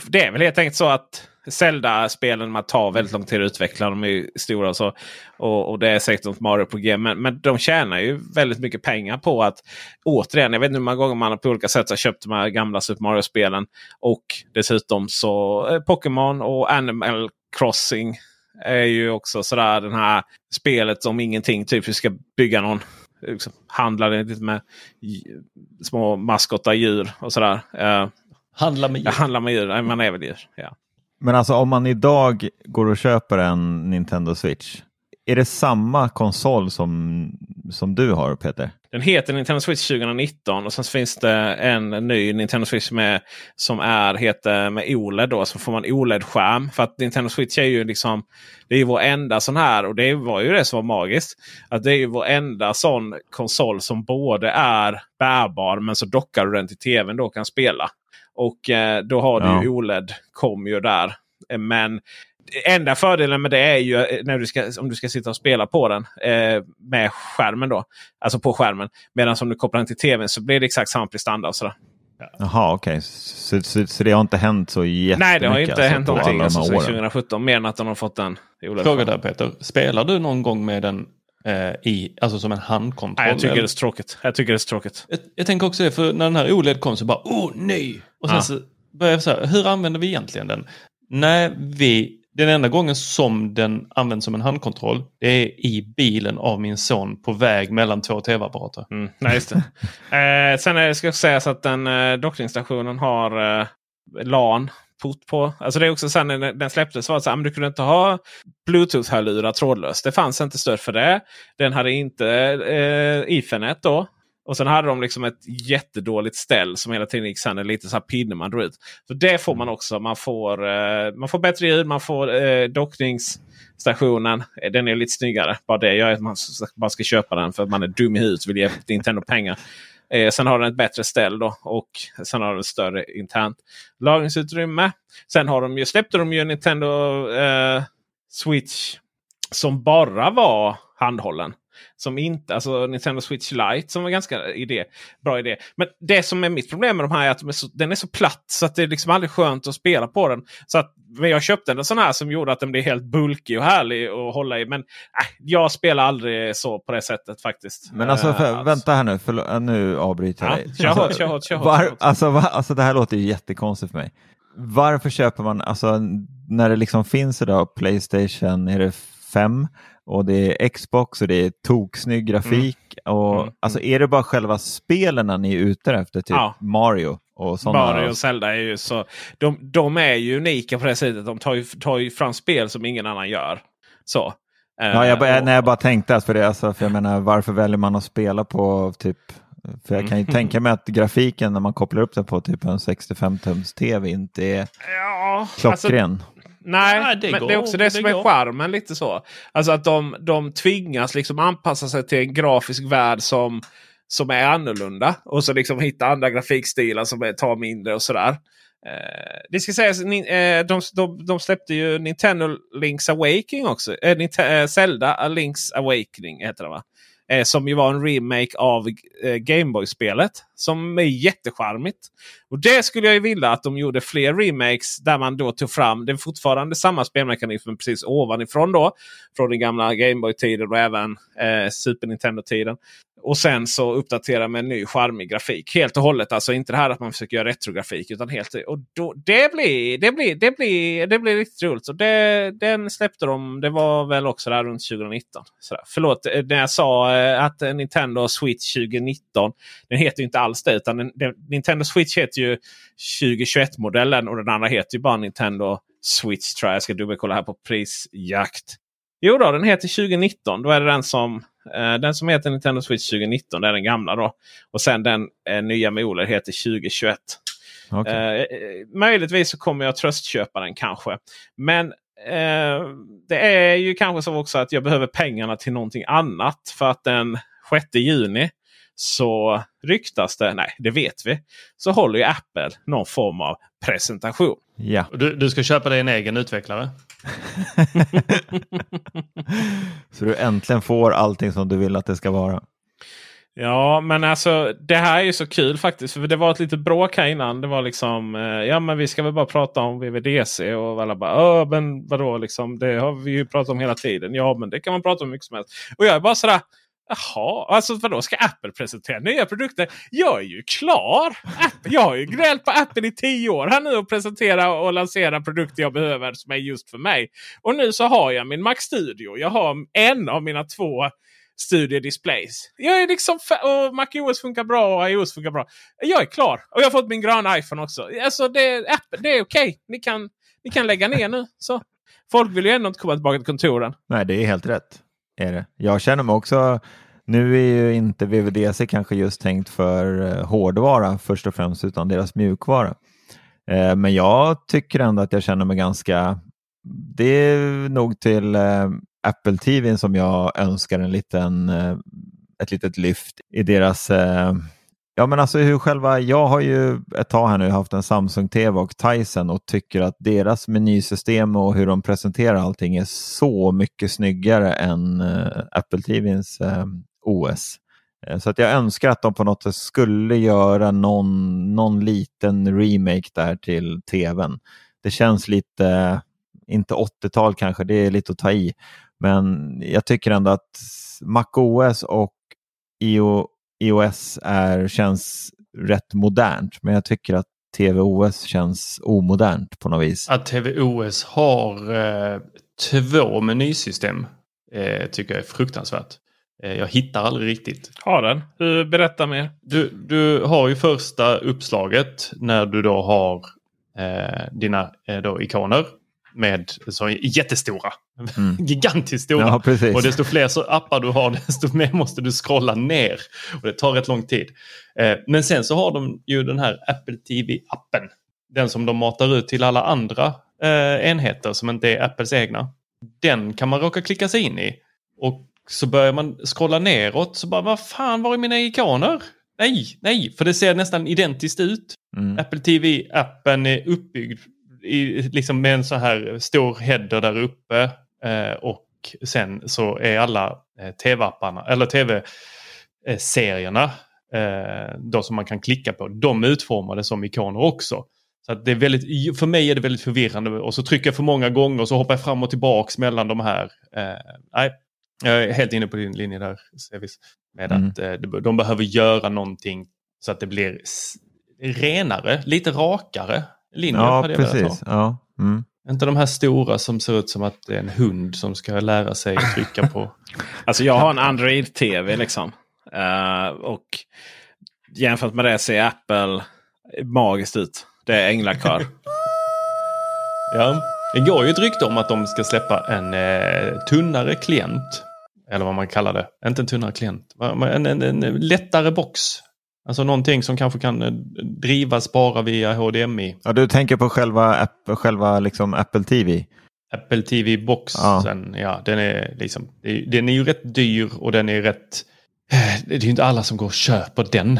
det är väl helt enkelt så att Zelda-spelen man tar väldigt lång tid att utveckla. De är stora och så. Och, och det är säkert något Mario-problem. Men, men de tjänar ju väldigt mycket pengar på att återigen, jag vet inte hur många gånger man på olika sätt har köpt de här gamla Super Mario-spelen. Och dessutom så eh, Pokémon och Animal Crossing är ju också sådär den här spelet om ingenting. Typ vi ska bygga någon liksom, handlar lite med små maskotar djur och sådär. Uh, Handla med djur. Handla med djur, man är väl djur. Ja. Men alltså om man idag går och köper en Nintendo Switch, är det samma konsol som, som du har Peter? Den heter Nintendo Switch 2019 och sen finns det en ny Nintendo Switch med, som är, heter med OLED. Då, så får man OLED-skärm. För att Nintendo Switch är ju liksom det är ju vår enda sån här och det var ju det som var magiskt. Att det är ju vår enda sån konsol som både är bärbar men så dockar du den till tvn då kan spela. Och eh, då har Ja. du ju OLED kom ju där. Eh, Men enda fördelen med det är ju eh, när du ska, om du ska sitta och spela på den eh, med skärmen. då. Alltså på skärmen. Medan om du kopplar den till tvn så blir det exakt samma prestanda. Och sådär. Jaha, okej. Så, så, så det har inte hänt så jättemycket? Nej, det har inte alltså, hänt någonting alltså, sedan åren? 2017. Mer än att de har fått en OLED. Fråga där Peter, spelar du någon gång med den i, alltså som en handkontroll? Nej, jag tycker det är så tråkigt. Jag tycker det är så tråkigt. jag, jag tänker också det, för när den här OLED kom så bara oh nej! Och sen Ja. så började jag så här, hur använder vi egentligen den? Nej, vi, den enda gången som den används som en handkontroll det är i bilen av min son på väg mellan två tv-apparater. Mm, nej, just det. eh, sen är ska jag säga så att den eh, dockningsstationen har eh, LAN. Port på. Alltså det är också sen när den släpptes var det så här, men du kunde inte ha Bluetooth-hörlurar trådlöst. Det fanns inte stöd för det. Den hade inte eh, Ethernet då. Och sen hade de liksom ett jättedåligt ställ som hela tiden gick sönder. Lite så här pinne man drog ut. Så det får man också. Man får, eh, man får bättre ljud, man får eh, dockningsstationen. Eh, Den är lite snyggare. Bara det gör att man bara ska köpa den för att man är dum i huvudet och vill ge Nintendo pengar. Eh, sen har den ett bättre ställ då och sen har den större internt lagringsutrymme. Sen har de ju, släppte de ju Nintendo eh, Switch som bara var handhållen. Som inte, alltså Nintendo Switch Lite som var ganska idé, bra idé. Men det som är mitt problem med de här är att de är så, den är så platt så att det är liksom aldrig skönt att spela på den. Så att men jag köpte en sån här som gjorde att den blev helt bulkig och härlig att hålla i. Men äh, jag spelar aldrig så på det sättet faktiskt. Men alltså, för, Eh, vänta här nu, förlåt, nu avbryter jag Ja, dig. kör alltså, kör hårt, kör hårt. Alltså, alltså det här låter ju jättekonstigt för mig. Varför köper man, alltså när det liksom finns idag Playstation, är det 5 och det är Xbox och det är toksnygg grafik. Och, Mm, Alltså är det bara själva spelen ni är ute efter, typ Ja. Mario och sådana? Mario och Zelda är ju så. De, de är ju unika på det sättet. De tar ju, tar ju fram spel som ingen annan gör. Så. Ja, jag, Eh, och- när jag bara tänkte att för det, alltså, för jag menar varför väljer man att spela på typ för jag kan ju Mm. tänka mig att grafiken när man kopplar upp den på typ en 65-tums tv inte är Ja, klockren. Alltså, nej, Nej, det men går. det är också det, Det som är går. charmen. lite så. Alltså att de, de tvingas liksom anpassa sig till en grafisk värld som, som är annorlunda. Och så liksom hitta andra grafikstilar som är, tar mindre och sådär. Eh, det ska sägas, ni- eh, de, de, de släppte ju Nintendo Link's Awakening också. Eh, Ninte- eh, Zelda A Link's Awakening heter det va? Eh, som ju var en remake av eh, Gameboy-spelet. Som är jättecharmigt. Och det skulle jag ju vilja att de gjorde fler remakes där man då tog fram. den fortfarande samma spelmekanismen precis ovanifrån då. Från den gamla Gameboy-tiden och även eh, Super Nintendo-tiden. Och sen så uppdatera med en ny charmig grafik. Helt och hållet. Alltså inte det här att man försöker göra retrografik. Utan helt, och då, det, blir, det, blir, det, blir, det blir riktigt roligt. Så det, den släppte de. Det var väl också där runt 2019. Sådär. Förlåt eh, när jag sa eh, att Nintendo Switch 2019. Den heter ju inte alls det. Utan den, den, Nintendo Switch heter ju 2021-modellen. Och den andra heter ju bara Nintendo Switch tror jag. Jag ska dubbelkolla här på prisjakt. Jo då, den heter 2019. Då är det den som, den som heter Nintendo Switch 2019. Det är den gamla då. Och sen den eh, nya med OLED heter 2021. Okej. Eh, eh, möjligtvis så kommer jag tröstköpa den kanske. Men eh, det är ju kanske så också att jag behöver pengarna till någonting annat. För att den 6 juni så ryktas det, nej det vet vi, så håller ju Apple någon form av presentation. Ja. Du, du ska köpa dig en egen utvecklare. Så du äntligen får allting som du vill att det ska vara. Ja, men alltså det här är ju så kul faktiskt. För det var ett litet bråk här innan. Det var liksom, eh, ja men vi ska väl bara prata om VVDC. Och alla bara, men vadå liksom. Det har vi ju pratat om hela tiden. Ja, men det kan man prata om mycket som helst. Och jag är bara sådär, Jaha, alltså vadå ska Apple presentera nya produkter? Jag är ju klar! Apple, jag har ju gnällt på Apple i tio år här nu och presentera och lansera produkter jag behöver som är just för mig. Och nu så har jag min Mac Studio. Jag har en av mina två Studio Displays. Jag är liksom och MacOS funkar bra och iOS funkar bra. Jag är klar. Och jag har fått min gröna iPhone också. Alltså det, det är okej. Okay. Ni, kan, ni kan lägga ner nu. Så. Folk vill ju ändå inte komma tillbaka till kontoren. Nej, det är helt rätt. Är det. Jag känner mig också nu är ju inte VVDC kanske just tänkt för eh, hårdvara först och främst utan deras mjukvara. Eh, men jag tycker ändå att jag känner mig ganska... Det är nog till eh, Apple TV som jag önskar en liten, ett litet lyft i deras Ja men alltså hur själva, jag har ju ett tag här nu haft en Samsung TV och Tyson och tycker att deras menysystem och hur de presenterar allting är så mycket snyggare än eh, Apple TVns eh, OS. Eh, så att jag önskar att de på något sätt skulle göra någon, någon liten remake där till tvn. Det känns lite, inte 80-tal kanske, det är lite att ta i. Men jag tycker ändå att MacOS och IO, iOS är, känns rätt modernt. Men jag tycker att TVOS känns omodernt på något vis. Att TVOS har eh, två menysystem eh, tycker jag är fruktansvärt. Eh, jag hittar aldrig riktigt. Har den? Berätta mer. Du, du har ju första uppslaget när du då har eh, dina eh, då ikoner med så jättestora. Mm. Gigantiskt stora. Ja, och desto fler så appar du har desto mer måste du scrolla ner. Och Det tar rätt lång tid. Eh, men sen så har de ju den här Apple TV-appen. Den som de matar ut till alla andra eh, enheter som inte är Apples egna. Den kan man råka klicka sig in i. Och så börjar man scrolla neråt så bara vad fan var är mina ikoner? Nej, nej, för det ser nästan identiskt ut. Mm. Apple TV-appen är uppbyggd i, liksom med en så här stor header där uppe. Eh, och sen så är alla eh, tv-apparna, eller tv-serierna eh, då som man kan klicka på, de är utformade som ikoner också. Så det är väldigt, för mig är det väldigt förvirrande och så trycker jag för många gånger och så hoppar jag fram och tillbaks mellan de här. Eh, nej, jag är helt inne på din linje där, Sevis. Med mm. att eh, de behöver göra någonting så att det blir renare, lite rakare linjer. Ja, precis. Ja. Mm. Inte de här stora som ser ut som att det är en hund som ska lära sig trycka på. alltså jag har en Android-TV liksom. Uh, och jämfört med det ser Apple magiskt ut. Det är änglakar. ja, det går ju ett rykte om att de ska släppa en eh, tunnare klient eller vad man kallar det. Inte en tunnare klient. En, en, en lättare box. Alltså någonting som kanske kan eh, drivas bara via HDMI. Ja, du tänker på själva, app, själva liksom Apple TV? Apple TV-boxen, ja. ja. den, är liksom, den är ju rätt dyr och den är rätt... Eh, det är ju inte alla som går och köper den.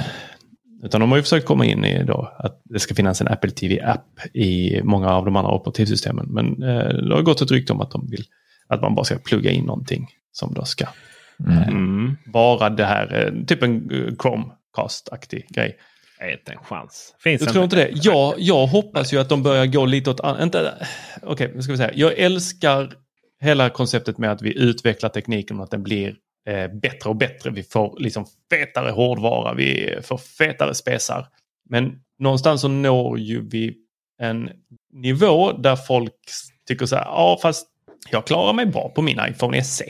Utan de har ju försökt komma in i då att det ska finnas en Apple TV-app i många av de andra operativsystemen. Men eh, det har gått ett rykte om att de vill att man bara ska plugga in någonting som då ska mm. vara det här, typ en eh, Chromecast-aktig grej. Inte en chans. Finns du tror inte det? Jag, jag hoppas ju att de börjar gå lite åt... Okej, okay, ska vi säga. Jag älskar hela konceptet med att vi utvecklar tekniken och att den blir eh, bättre och bättre. Vi får liksom fetare hårdvara, vi får fetare spesar. Men någonstans så når ju vi en nivå där folk tycker så här, ja fast jag klarar mig bra på min iPhone SE.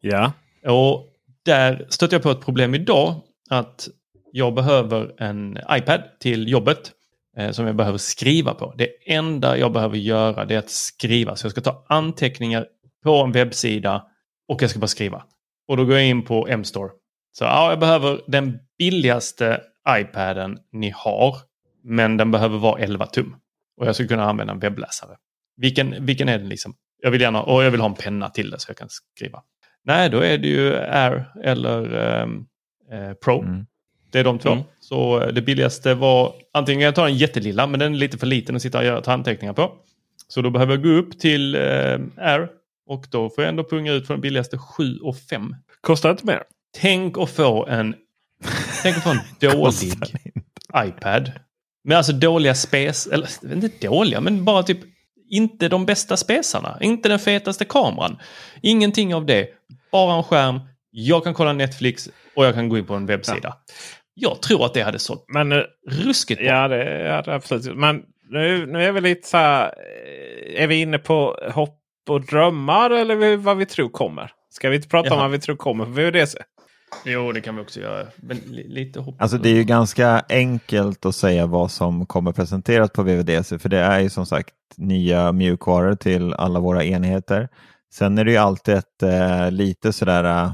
Ja. Och där stötte jag på ett problem idag. Att jag behöver en iPad till jobbet eh, som jag behöver skriva på. Det enda jag behöver göra det är att skriva. Så jag ska ta anteckningar på en webbsida och jag ska bara skriva. Och då går jag in på M-store. Så ja, jag behöver den billigaste iPaden ni har. Men den behöver vara 11 tum. Och jag ska kunna använda en webbläsare. Vilken, vilken är den liksom? Jag vill gärna, och jag vill ha en penna till det så jag kan skriva. Nej, då är det ju Air eller ehm, eh, Pro. Mm. Det är de två. Mm. Så det billigaste var antingen jag tar en jättelilla men den är lite för liten att sitta och göra anteckningar på. Så då behöver jag gå upp till eh, Air och då får jag ändå punga ut för den billigaste 7 och 5. Kostar inte mer. Tänk att få en, tänk att få en dålig iPad. Med alltså dåliga spes, eller inte dåliga men bara typ inte de bästa spesarna, inte den fetaste kameran. Ingenting av det. Bara en skärm, jag kan kolla Netflix och jag kan gå in på en webbsida. Ja. Jag tror att det hade sålt Men, uh, ruskigt bra. Ja, det hade absolut. Men nu, nu är vi lite så här. Eh, är vi inne på hopp och drömmar eller vad vi tror kommer? Ska vi inte prata om Jaha. vad vi tror kommer på VVDC? Jo, det kan vi också göra. Men li- lite hopp. Alltså det är ju ganska enkelt att säga vad som kommer presenterat på VVDC för det är ju som sagt nya mjukvaror till alla våra enheter. Sen är det ju alltid ett eh, lite sådär, eh,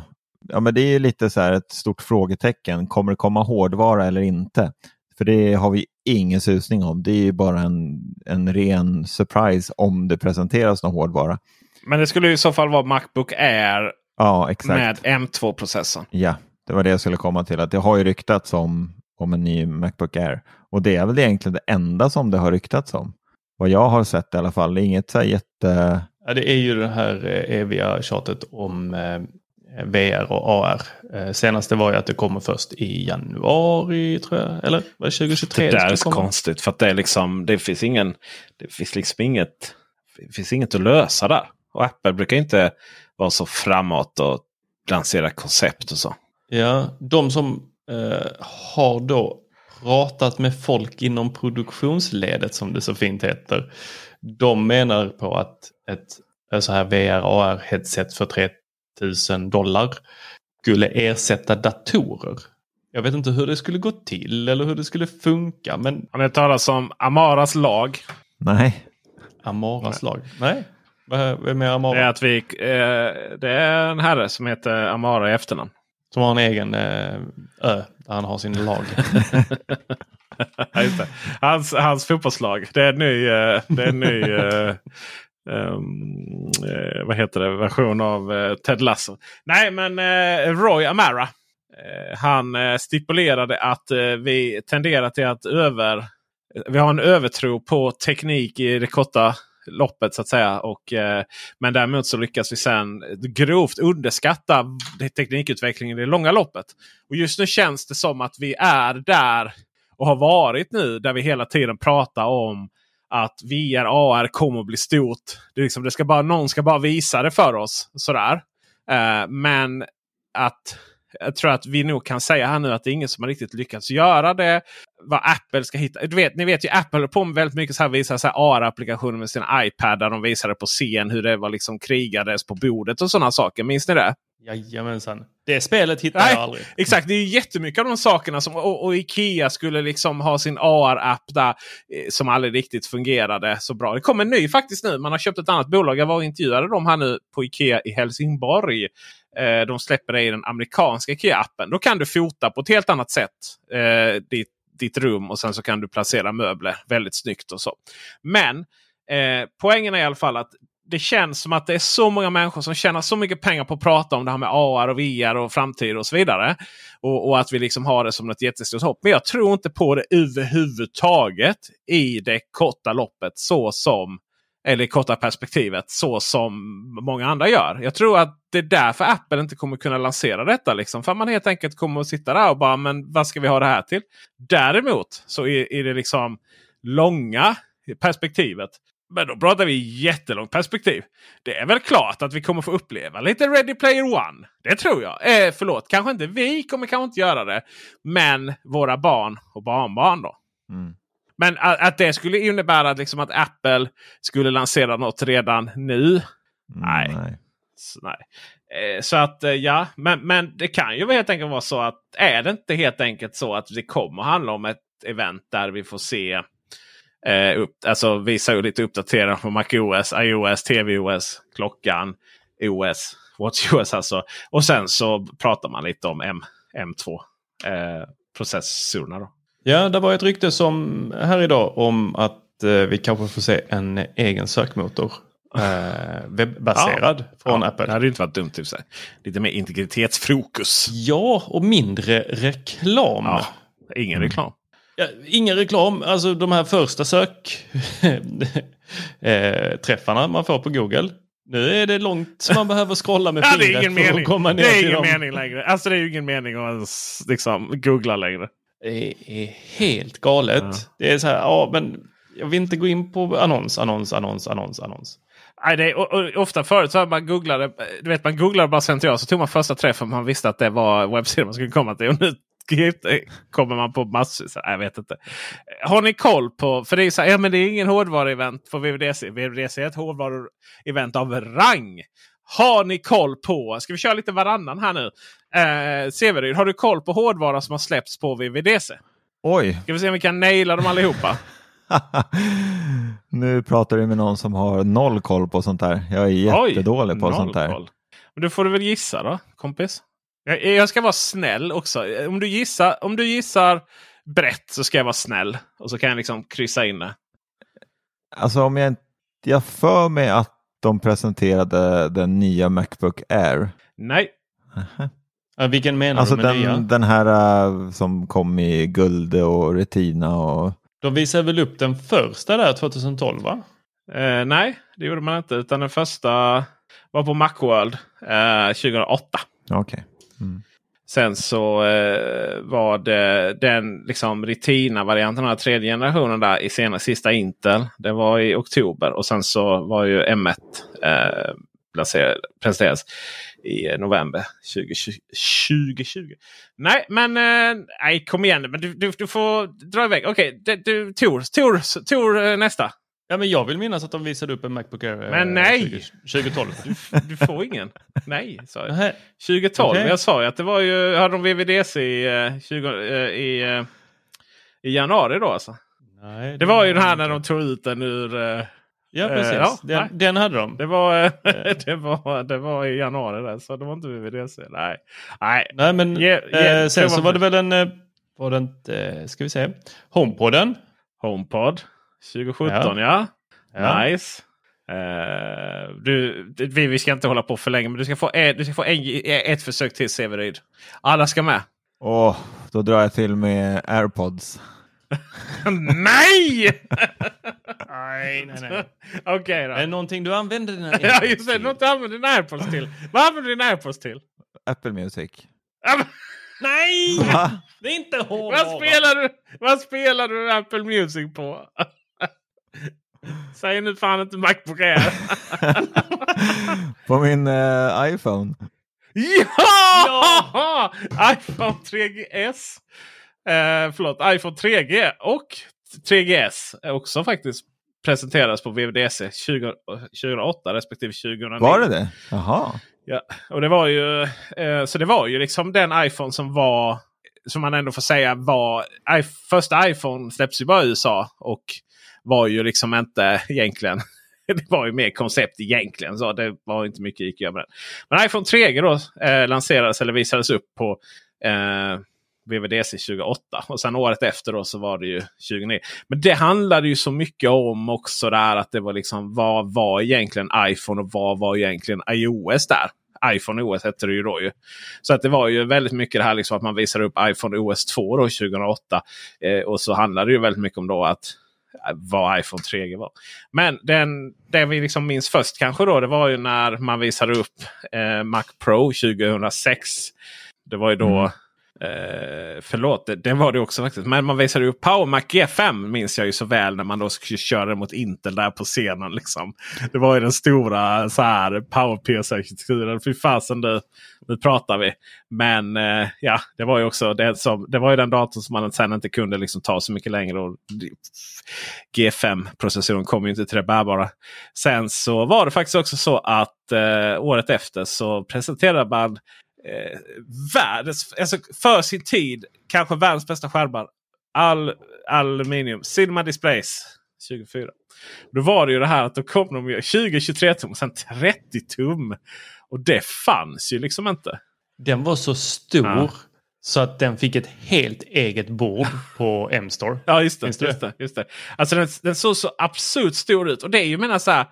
ja men det är ju lite så här ett stort frågetecken. Kommer det komma hårdvara eller inte? För det har vi ingen susning om. Det är ju bara en, en ren surprise om det presenteras någon hårdvara. Men det skulle i så fall vara Macbook Air Ja, exakt. med M2-processorn. Ja, det var det jag skulle komma till. Att det har ju ryktats om, om en ny Macbook Air. Och det är väl egentligen det enda som det har ryktats om. Vad jag har sett i alla fall. Det är inget så här jätte... Ja, det är ju det här eh, eviga tjatet om eh, VR och AR. Eh, senaste var ju att det kommer först i januari tror jag. Eller var det 2023? Det där är så konstigt. För det, är liksom, det finns ingen... Det finns liksom inget... Finns inget att lösa där. Och Apple brukar inte vara så framåt och lansera koncept och så. Ja, de som eh, har då pratat med folk inom produktionsledet som det så fint heter. De menar på att ett så här VR AR headset för 3000 dollar skulle ersätta datorer. Jag vet inte hur det skulle gå till eller hur det skulle funka men Har ni hört talas om Amaras lag? Nej. Amaras lag? Nej. Vad- Vem är Amara? Det är, att vi, eh, det är en herre som heter Amara i efternamn. Som har en egen eh, ö där han har sin lag. Ja, just det. Hans, hans fotbollslag. Det är en ny, eh, det är en ny eh, eh, vad heter det? version av eh, Ted Lasso. Nej, men eh, Roy Amara. Eh, han eh, stipulerade att eh, vi tenderar till att över... Vi har en övertro på teknik i det korta loppet så att säga. Och, eh, men däremot så lyckas vi sen grovt underskatta teknikutvecklingen i det långa loppet. Och just nu känns det som att vi är där och har varit nu där vi hela tiden pratar om att VR AR kommer att bli stort. Det, liksom, det ska bara, någon ska bara visa det för oss. Sådär. Uh, men att jag tror att vi nog kan säga här nu att det är ingen som har riktigt lyckats göra det. Vad Apple ska hitta. Du vet, ni vet ju Apple håller på med väldigt mycket så här, visar så här AR-applikationer med sina iPad. Där de visade på scen hur det var liksom krigades på bordet och sådana saker. Minns ni det? Jajamensan. Det spelet hittar Nej, jag aldrig. Exakt, det är jättemycket av de sakerna. Som, och, och Ikea skulle liksom ha sin AR-app där eh, som aldrig riktigt fungerade så bra. Det kommer en ny faktiskt nu. Man har köpt ett annat bolag. Jag var och intervjuade dem här nu på Ikea i Helsingborg. Eh, de släpper det i den amerikanska Ikea-appen. Då kan du fota på ett helt annat sätt. Eh, ditt, ditt rum och sen så kan du placera möbler väldigt snyggt och så. Men eh, poängen är i alla fall att det känns som att det är så många människor som tjänar så mycket pengar på att prata om det här med AR och VR och framtid och så vidare. Och, och att vi liksom har det som ett jättestort hopp. Men jag tror inte på det överhuvudtaget i det korta loppet så som eller i korta perspektivet så som många andra gör. Jag tror att det är därför Apple inte kommer kunna lansera detta. Liksom. För man helt enkelt kommer att sitta där och bara, men vad ska vi ha det här till? Däremot så är, är det liksom långa perspektivet. Men då pratar vi jättelångt perspektiv. Det är väl klart att vi kommer få uppleva lite Ready Player One. Det tror jag. Eh, förlåt, kanske inte vi kommer kanske inte göra det. Men våra barn och barnbarn då. Mm. Men att, att det skulle innebära liksom att Apple skulle lansera något redan nu. Nej. Mm, nej. Så, nej. Eh, så att eh, ja, men, men det kan ju helt enkelt vara så att är det inte helt enkelt så att det kommer handla om ett event där vi får se eh, upp, alltså visa lite uppdateringar på MacOS, iOS, tvOS, klockan, OS, WatchOS alltså. Och sen så pratar man lite om M, M2 eh, processorerna. Då. Ja, det var ett rykte som här idag om att eh, vi kanske får se en egen sökmotor. Eh, webbaserad från ja, Apple. Det hade ju inte varit dumt. Typ, så. Lite mer integritetsfokus. Ja, och mindre reklam. Ja, ingen reklam. Ja, ingen reklam. Alltså de här första sök eh, man får på Google. Nu är det långt som man behöver scrolla med Ja, det är fingret ingen för mening. att komma ner Det är ingen dem. mening längre. Alltså det är ju ingen mening att ens, liksom googla längre. Det är helt galet. Ja. Det är så här, ja men jag vill inte gå in på annons, annons, annons, annons, annons. Nej, det är, och, och, ofta förut så man googlade, du vet man googlade bara slentrian så tog man första träffen man visste att det var webbsidan man skulle komma till. Och nu kommer man på massor. Så, jag vet inte. Har ni koll på, för det är så här, ja men det är ingen hårdvaruevent på VVDC. VVDC är ett hårdvaruevent av rang. Har ni koll på, ska vi köra lite varannan här nu? Eh, Severyd, har du koll på hårdvara som har släppts på VVDC? Oj! Ska vi se om vi kan naila dem allihopa? nu pratar du med någon som har noll koll på sånt här. Jag är jättedålig Oj, på sånt här. koll. Men då får du väl gissa då, kompis. Jag, ska vara snäll också. Om du, gissar, om du gissar brett så ska jag vara snäll. Och så kan jag liksom kryssa in det. Alltså om jag inte... Jag för mig att de presenterade den nya Macbook Air. Nej. Ja, vilken menar Alltså du med nya? den, den här äh, som kom i guld och retina och... De visade väl upp den första där 2012 va? Eh, nej, det gjorde man inte. Utan den första var på Macworld eh, 2008. Okej. Mm. Sen så eh, var det den liksom Retina-varianten av tredje generationen där i sena, sista Intel. Det var i oktober och sen så var ju M1 eh, presenteras i november 2020. 2020. Nej, men eh, nej, kom igen. Men du, du, du får dra iväg. Okej, okay, du, Tor, Tor, Tor eh, nästa. Ja, men jag vill minnas att de visade upp en Macbook Air eh, Men nej! 20, 2012. Du, du får ingen. Nej, sa jag. Nähä. 2012. Okej. Jag sa ju att det var ju, hade de VVDC i, eh, 20, eh, i, eh, i januari då alltså. Nej, Det var ju den här när de tog ut den ur... Ja, precis. ja, den, den hade de. Det var, det, var, det var i januari där, så det var inte VVDC. Nej, nej. Nej, men Ge- ge- eh, sen så var det väl en... Var det inte... Ska vi se. HomePoden. HomePod 2017 ja. Ja. Ja. Nice. Eh, du, vi, vi ska inte hålla på för länge men du ska få, en, du ska få en, ett försök till Severyd. Alla ska med. Åh, då drar jag till med airpods. Nej! Nej, nej, nej. Okej då. Är det någonting du använder dina Ja just det, något du använder dina airpods till. Vad använder du dina airpods till? Apple Music. Nej! Va? Det är inte hårdvara. Vad spelar du, vad spelar du Apple Music på? Säg nu fan inte Macbook Air. på min eh, iPhone. Ja! iPhone 3GS. Eh, förlåt, iPhone 3G och 3GS är också faktiskt presenterades på VVDC 20, 2008 respektive 2009. Var det det? Jaha. Ja, och det var ju eh, så det var ju liksom den iPhone som var som man ändå får säga var i, första iPhone släpps ju bara i USA och var ju liksom inte egentligen. Det var ju mer koncept egentligen. Så det var inte mycket gick att göra med den. Men iPhone 3G då eh, lanserades eller visades upp på eh, VVDC 2008. Och sen året efter då så var det ju 2009. Men det handlade ju så mycket om också där att det var liksom vad var egentligen iPhone och vad var egentligen iOS där. iPhone OS hette det ju då ju. Så att det var ju väldigt mycket det här liksom att man visade upp iPhone OS 2 då 2008. Eh, och så handlade det ju väldigt mycket om då att vad iPhone 3G var. Men den, det vi liksom minns först kanske då det var ju när man visade upp eh, Mac Pro 2006. Det var ju då mm. Eh, förlåt, det, det var det också faktiskt. Men man visade upp Power Mac G5 minns jag ju så väl när man då skulle köra mot Intel där på scenen. Liksom. Det var ju den stora så här Power PC-arkitekturen. Fy fasen du, nu pratar vi. Men eh, ja, det var ju också det, som, det var ju den datorn som man sen inte kunde liksom ta så mycket längre. Och G5-processorn kom ju inte till det bärbara. Sen så var det faktiskt också så att eh, året efter så presenterade man eh, världens, alltså för sin tid, kanske världens bästa skärmar. All, aluminium. Cinema Displays 24. Då var det ju det här att då kom de ju 20-23 tum och sen 30 tum. Och det fanns ju liksom inte. Den var så stor Ja. så att den fick ett helt eget bord på M-store. Ja just det. Just det, just det. Alltså den, den såg så absurt stor ut. Och det är ju menar så här.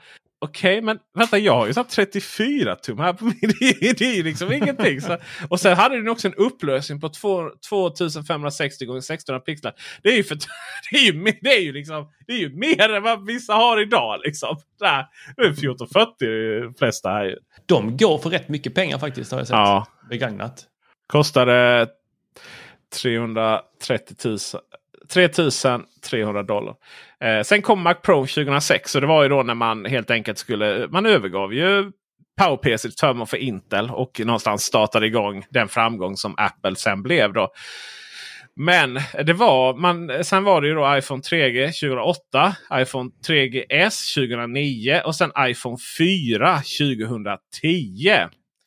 Okej, men vänta jag har ju satt 34 tum här på min. Det är, ju liksom ingenting. Så, och sen hade den också en upplösning på två- 2560 x 1600 pixlar. Det är ju, för, det är ju, det är ju, liksom, det är ju mer än vad vissa har idag. Liksom. Där, det är 1440 de flesta här. ju. De går för rätt mycket pengar faktiskt har jag sett. Ja. Begagnat. Kostade 330 000. 3300 dollar. Eh, sen kom Mac Pro 2006 och det var ju då när man helt enkelt skulle... Man övergav ju PowerPC till förmån för Intel och någonstans startade igång den framgång som Apple sen blev. då. Men det var, man, sen var det ju då iPhone 3G 2008, iPhone 3GS 2009 och sen iPhone 4 2010.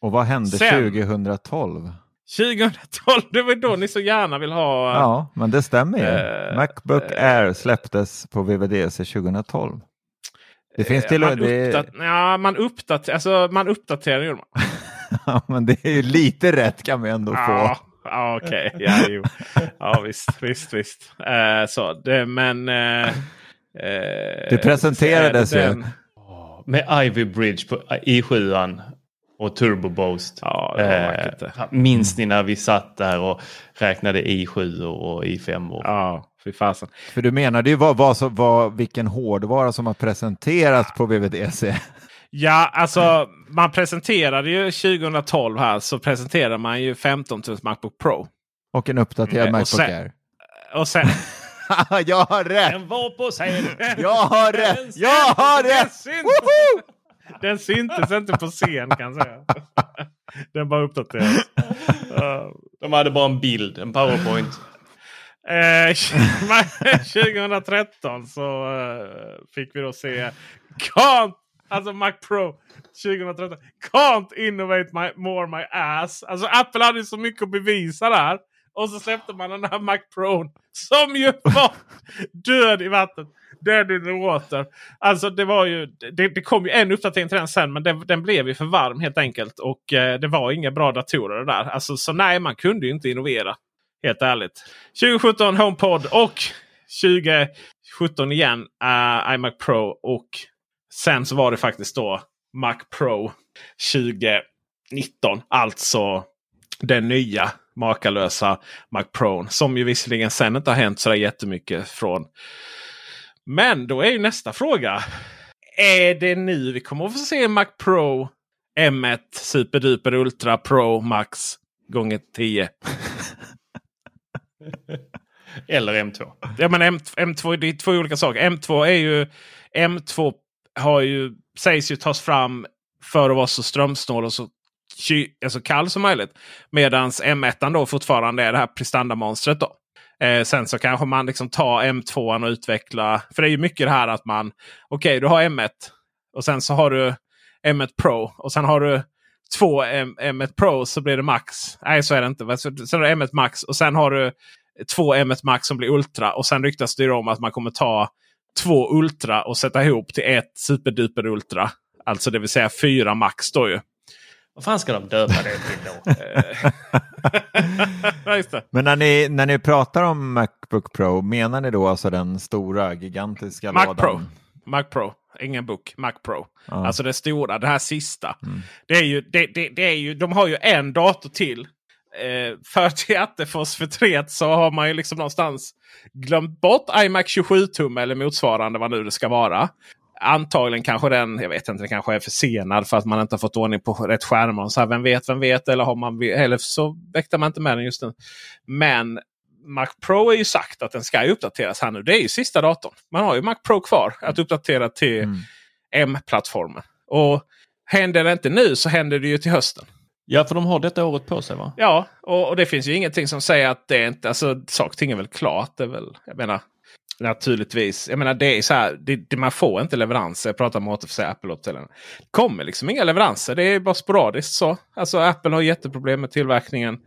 Och vad hände Sen- 2012? 2012, det var då ni så gärna vill ha. Ja, men det stämmer ju. Eh, Macbook Air släpptes på VVDC 2012. Det finns till och det, uppdat ja, man, uppdater alltså, man uppdaterar man. ja, men det är ju lite rätt kan vi ändå Ja, få. ja okej. Ja, jo. ja, visst, visst, visst. Eh, så, det, men... Eh, eh, Det presenterades ju. Med Ivy Bridge på i7 och Turbo Boost. Ja. Eh, minns ni när vi satt där och räknade i7 och i5? Och... Ja, fy fasen. För du menade ju vad, vad, vad, vilken hårdvara som har presenterats på VVDC. Ja, alltså man presenterade ju 2012 här så presenterade man ju 15 000 Macbook Pro. Och en uppdaterad Mm, och Macbook sen- Air. Och sen... jag har rätt! Den var på scen! Jag har rätt! Jag har rätt! Den syntes inte på scen kan jag säga. Den bara uppdaterades. De hade bara en bild, en powerpoint. Eh, 2013 så eh, fick vi då se Can't, alltså Mac Pro 2013. Can't innovate my, more my ass. Alltså Apple hade ju så mycket att bevisa där. Och så släppte man den här Mac Pro som ju var död i vattnet. Dead in the water. Alltså det var ju, det, det kom ju en uppdatering till den sen men den, den blev ju för varm helt enkelt. Och eh, det var inga bra datorer det där. Alltså, så nej, man kunde ju inte innovera. Helt ärligt. 2017 HomePod och 2017 igen uh, iMac Pro. Och sen så var det faktiskt då Mac Pro 2019. Alltså den nya makalösa Mac Pro. Som ju visserligen sen inte har hänt så jättemycket från. Men då är ju nästa fråga. Är det nu vi kommer att få se Mac Pro M1 Superduper Ultra Pro Max gånger 10? Eller M2. Ja men M, M2 det är två olika saker. M2 är ju M2 har ju, sägs ju tas fram för att vara så strömsnål och så ky, alltså kall som möjligt. Medan M1 då fortfarande är det här prestandamonstret. Då. Eh, sen så kanske man liksom tar M2 och utveckla. För det är ju mycket det här att man. Okej okay, du har M1 och sen så har du M1 Pro och sen har du två M, M1 Pro så blir det Max. Nej så är det inte. Sen har du M1 Max och sen har du två M1 Max som blir Ultra. Och sen ryktas det om att man kommer ta två Ultra och sätta ihop till ett Superduper Ultra. Alltså det vill säga fyra Max då ju. Vad fan ska de döpa det till då? Det. Men när ni, när ni pratar om Macbook Pro, menar ni då alltså den stora gigantiska Mac lådan? Pro. Mac Pro. Ingen book. Mac Pro. Ja. Alltså det stora, det här sista. Mm. Det är ju, det, det, det är ju, de har ju en dator till. Eh, för till Attefors förtret så har man ju liksom någonstans glömt bort iMac 27 tum eller motsvarande vad nu det ska vara. Antagligen kanske den, jag vet inte, den kanske är försenad för att man inte har fått ordning på rätt skärmar. Och så här, vem vet, vem vet? Eller, har man, eller så väckte man inte med den just nu. Men Mac Pro är ju sagt att den ska uppdateras här nu. Det är ju sista datorn. Man har ju Mac Pro kvar att uppdatera till Mm. M-plattformen. Och händer det inte nu så händer det ju till hösten. Ja, för de har detta året på sig va? Ja, och, och det finns ju ingenting som säger att det inte... Alltså saker och ting är väl klart. Det är väl, jag menar, naturligtvis. Jag menar det är så här. Det, det, man får inte leveranser. Jag pratar om återförsäljare Apple uppställaren. Det kommer liksom inga leveranser. Det är bara sporadiskt så. Alltså Apple har jätteproblem med tillverkningen.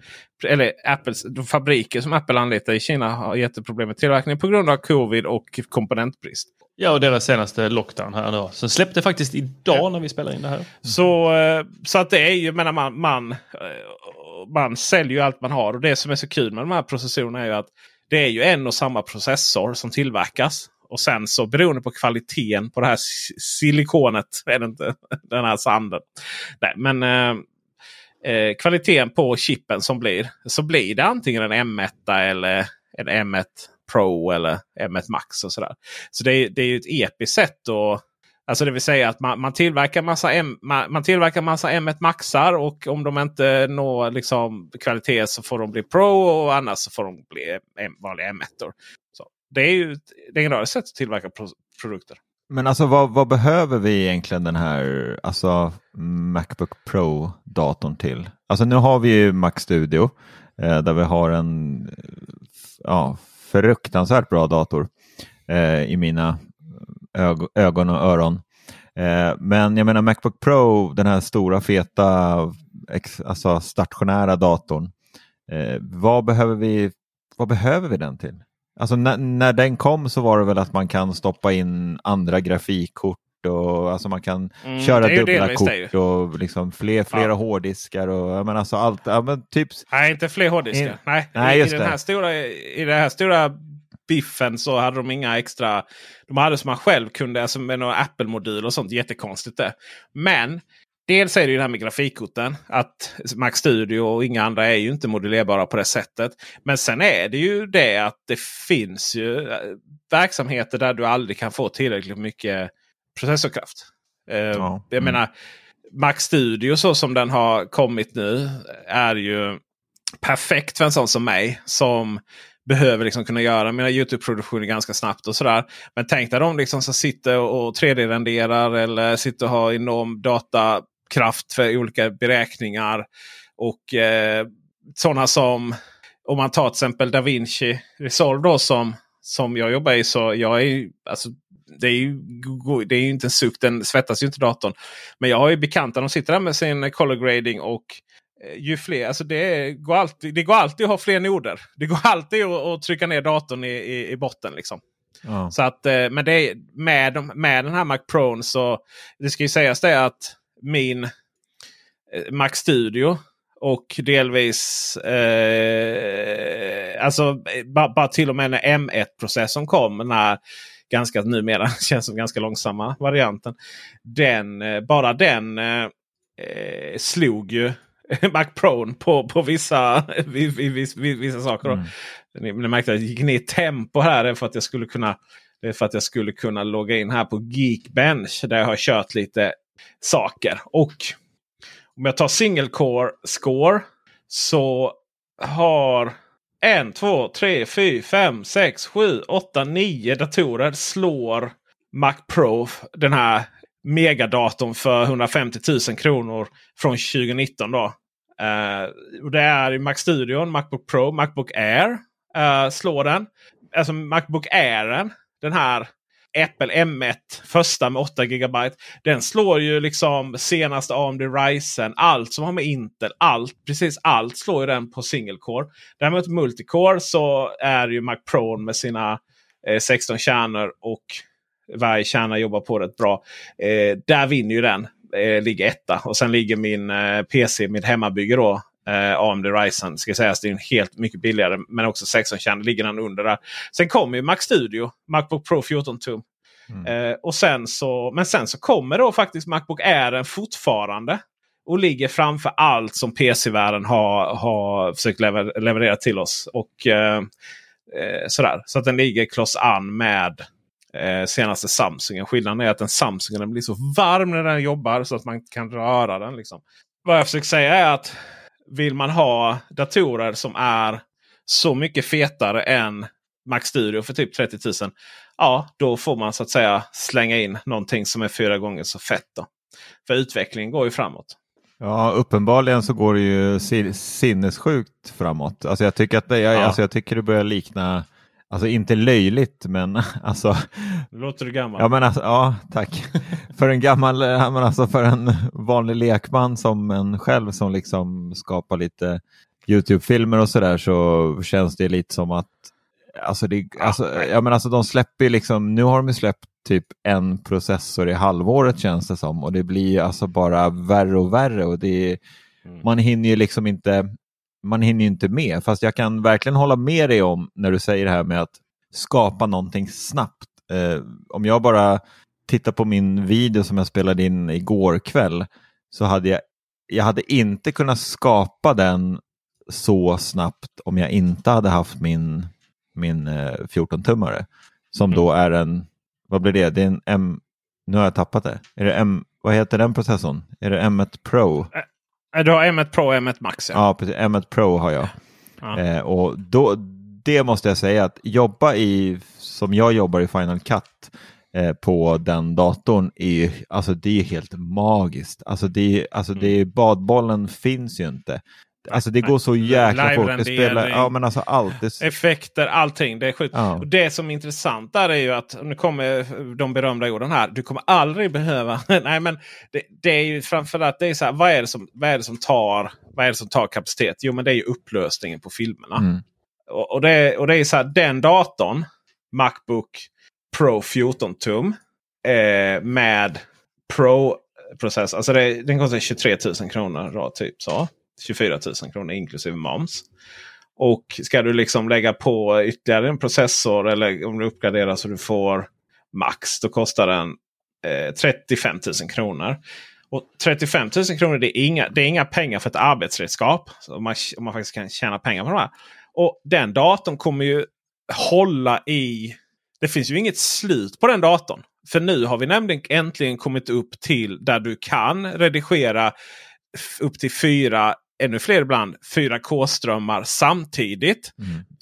Eller Apples, de fabriker som Apple anlitar i Kina har jätteproblem med tillverkningen på grund av covid och komponentbrist. Ja, och deras senaste lockdown här då. Så släppte faktiskt idag när vi spelar in det här. Så, eh, så att det är ju, menar man, man, eh, man säljer ju allt man har. Och det som är så kul med de här processorerna är ju att det är ju en och samma processor som tillverkas. Och sen så beroende på kvaliteten på det här silikonet, är det inte, den här sanden. Nej, men eh, eh, kvaliteten på chippen som blir. Så blir det antingen en M1 eller en M1 Pro eller M1 Max och sådär. Så det är, det är ju ett episkt sätt att Alltså det vill säga att man, man tillverkar massa, M, man, man tillverkar massa M1 Maxar och om de inte når liksom kvalitet så får de bli Pro och annars så får de bli M, vanliga M1. -or. Så det är ju ett legendariskt sätt att tillverka pro, produkter. Men alltså vad, vad behöver vi egentligen den här alltså, Macbook Pro-datorn till? Alltså nu har vi ju Mac Studio. Eh, där vi har en ja, fruktansvärt bra dator eh, i mina ögon och öron. Eh, men jag menar Macbook Pro, den här stora feta alltså stationära datorn. Eh, vad, behöver vi, vad behöver vi den till? Alltså när, när den kom så var det väl att man kan stoppa in andra grafikkort och alltså man kan mm, köra dubbla kort och liksom fler, flera ja. hårddiskar och men alltså allt. Ja, men typ... Nej, inte fler hårddiskar. In... Nej, Nej, I, i, den här stora, I den här stora biffen så hade de inga extra. De hade som man själv kunde, alltså med några Apple-modul och sånt. Jättekonstigt det. Men Dels är det ju det här med grafikkorten. Att Mac Studio och inga andra är ju inte modellerbara på det sättet. Men sen är det ju det att det finns ju eh, verksamheter där du aldrig kan få tillräckligt mycket processorkraft. Uh, ja. Jag mm. menar Mac Studio så som den har kommit nu är ju perfekt för en sån som mig. Som behöver liksom kunna göra mina Youtube-produktioner ganska snabbt och sådär. Men tänk dig de liksom som sitter och 3D-renderar eller sitter och har enorm datakraft för olika beräkningar. Och eh, sådana som om man tar till exempel DaVinci Resolve då som, som jag jobbar i. så jag är alltså, det är ju det är inte en suck, den svettas ju inte datorn. Men jag har ju bekanta, de sitter där med sin color grading och Eh, ju fler, alltså det, går alltid, det går alltid att ha fler noder. Det går alltid att, att trycka ner datorn i, i, i botten. liksom. Ja. Så att, eh, men det, med, med den här Mac Pro så det ska ju sägas det att min eh, Mac Studio och delvis eh, alltså bara, bara till och med när M1-processorn kom. Den här ganska numera känns som ganska långsamma varianten. Den, bara den eh, slog ju Mac Pro på, på vissa, vissa, vissa saker. Mm. Ni, ni märkte att jag gick ner i tempo här för att jag skulle kunna det är för att jag skulle kunna logga in här på Geekbench där jag har kört lite saker. Och om jag tar single core score så har en, två, tre, fyra, fem, sex, sju, åtta, nio datorer slår Mac Pro den här megadatorn för 150 000 kronor från 2019. Då. Uh, och det är Mac Studio, Macbook Pro, Macbook Air uh, slår den. Alltså Macbook Airen, den här Apple M1 första med 8 GB. Den slår ju liksom senaste AMD Ryzen. Allt som har med Intel. Allt, precis allt slår ju den på single core. Däremot multicore så är ju Mac Pro med sina eh, 16 kärnor och varje kärna jobbar på rätt bra. Eh, där vinner ju den. Eh, ligger etta. Och sen ligger min eh, PC, mitt hemmabygge då. Eh, AMD Ryzen ska sägas. Det är en helt mycket billigare. Men också 16 kärnor ligger den under där. Sen kommer ju Mac Studio. Macbook Pro 14 tum. Mm. Eh, och sen så, men sen så kommer då faktiskt Macbook Air fortfarande. Och ligger framför allt som PC-världen har, har försökt lever, leverera till oss. Och eh, eh, sådär. Så att den ligger kloss an med eh, senaste Samsungen. Skillnaden är att den Samsungen blir så varm när den jobbar så att man kan röra den. Liksom. Vad jag försöker säga är att vill man ha datorer som är så mycket fetare än Mac Studio för typ 30 000. Ja, då får man så att säga slänga in någonting som är fyra gånger så fett. Då. För utvecklingen går ju framåt. Ja, uppenbarligen så går det ju sinnessjukt framåt. Alltså jag tycker att det, jag, ja. alltså jag tycker det börjar likna Alltså inte löjligt men alltså. Låter du gammal. Ja, men alltså, ja tack. för en gammal, men alltså för en vanlig lekman som en själv som liksom skapar lite Youtube-filmer och sådär så känns det lite som att Alltså, det, alltså, ja, men alltså de släpper liksom, nu har de släppt typ en processor i halvåret känns det som och det blir alltså bara värre och värre och det, mm. man hinner ju liksom inte man hinner ju inte med. Fast jag kan verkligen hålla med dig om när du säger det här med att skapa någonting snabbt. Eh, om jag bara tittar på min video som jag spelade in igår kväll så hade jag, jag hade inte kunnat skapa den så snabbt om jag inte hade haft min, min eh, 14-tummare. Som då är en, vad blir det? Det är en M, nu har jag tappat det. Är det M, vad heter den processorn? Är det M1 Pro? Du har M1 Pro och M1 Max. Ja, ja precis. M1 Pro har jag. Ja. Eh, och då, det måste jag säga att jobba i, som jag jobbar i Final Cut eh, på den datorn, är, alltså, det är helt magiskt. Alltså, det, alltså, det, mm. badbollen finns ju inte. Alltså det går så jäkla fort. Det spelar, ja men alltså allt. Det, Effekter, allting. Det är sjukt. Ja. Och Det som är intressant där är ju att, nu kommer de berömda orden här. Du kommer aldrig behöva... Nej men det, det är ju framförallt det är så här, vad är det som, vad är det som tar vad är det som tar kapacitet? Jo men det är ju upplösningen på filmerna. Mm. Och, och, det, och det är så här, den datorn, Macbook Pro 14 tum eh, med Pro-process. Alltså det, den kostar 23 000 kronor. Då, typ så. 24 000 kronor inklusive moms. Och ska du liksom lägga på ytterligare en processor eller om du uppgraderar så du får max. Då kostar den eh, 35 000 kronor. Och 35 000 kronor det är, inga, det är inga pengar för ett arbetsredskap. Om, man, om man faktiskt kan tjäna pengar på det. här. Och den datorn kommer ju hålla i... Det finns ju inget slut på den datorn. För nu har vi nämligen äntligen kommit upp till där du kan redigera upp till fyra, ännu fler ibland, 4K-strömmar samtidigt.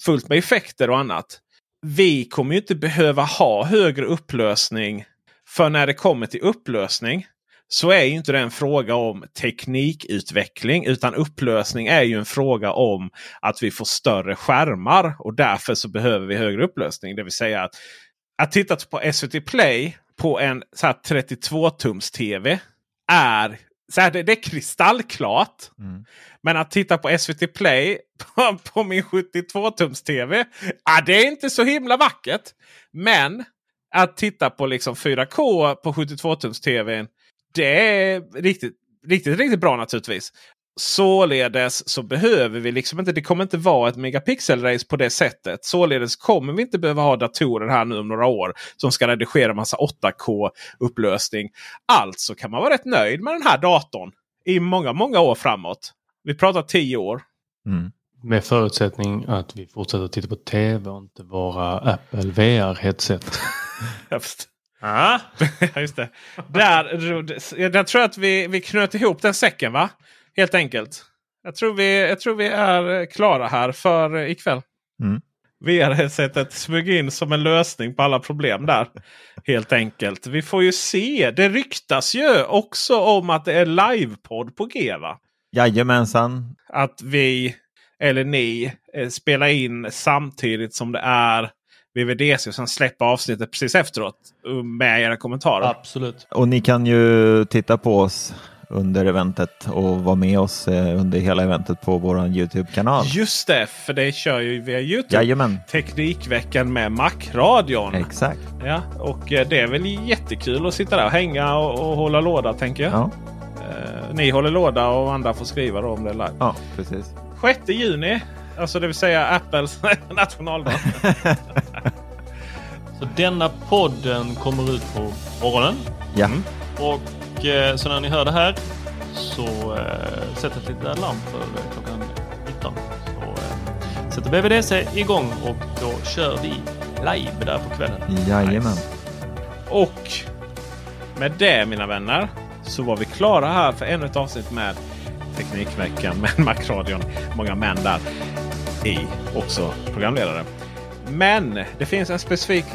Fullt med effekter och annat. Vi kommer ju inte behöva ha högre upplösning. För när det kommer till upplösning så är ju inte det en fråga om teknikutveckling. Utan upplösning är ju en fråga om att vi får större skärmar. Och därför så behöver vi högre upplösning. Det vill säga att, att titta på SVT Play på en så här 32-tums tv är så här, det, det är kristallklart. Men att titta på SVT Play på, på min 72-tums tv. Ja, det är inte så himla vackert. Men att titta på liksom 4K på 72-tums tvn. Det är riktigt, riktigt, riktigt bra naturligtvis. Således så behöver vi liksom inte. Det kommer inte vara ett megapixelrace på det sättet. Således kommer vi inte behöva ha datorer här nu om några år som ska redigera massa 8K upplösning. Alltså kan man vara rätt nöjd med den här datorn i många, många år framåt. Vi pratar 10 år. Mm. Med förutsättning att vi fortsätter titta på tv och inte våra Apple VR-headset. Ja, Ja, just det. Där, jag tror att vi, vi knöt ihop den säcken va? Helt enkelt. Jag tror vi, jag tror vi är klara här för ikväll. Mm. VR-headsetet smög in som en lösning på alla problem där. Helt enkelt. Vi får ju se. Det ryktas ju också om att det är livepodd på G va? Jajamensan. Att vi, eller ni, eh, spelar in samtidigt som det är VVDC och sen släpper avsnittet precis efteråt eh, med era kommentarer. Absolut. Och ni kan ju titta på oss under eventet och vara med oss eh, under hela eventet på vår YouTube-kanal. Just det, för det kör ju via Youtube. Jajamän. Teknikveckan med Macradion. Exakt. Ja, och eh, det är väl jättekul att sitta där och hänga och, och hålla låda tänker jag. Ja, Eh, ni håller låda och andra får skriva då om det är live. ja precis. 6 juni, alltså det vill säga Apples nationaldag. Så denna podden kommer ut på morgonen. Ja. Och eh, så när ni hör det här så eh, sätt ett litet alarm för eh, klockan 19. Så eh, sätter BVDC igång och då kör vi live där på kvällen. Jajamän. Och med det mina vänner så var vi klara här för ännu ett avsnitt med Teknikveckan med Macradion. Många män där i också programledare. Men det finns en specifik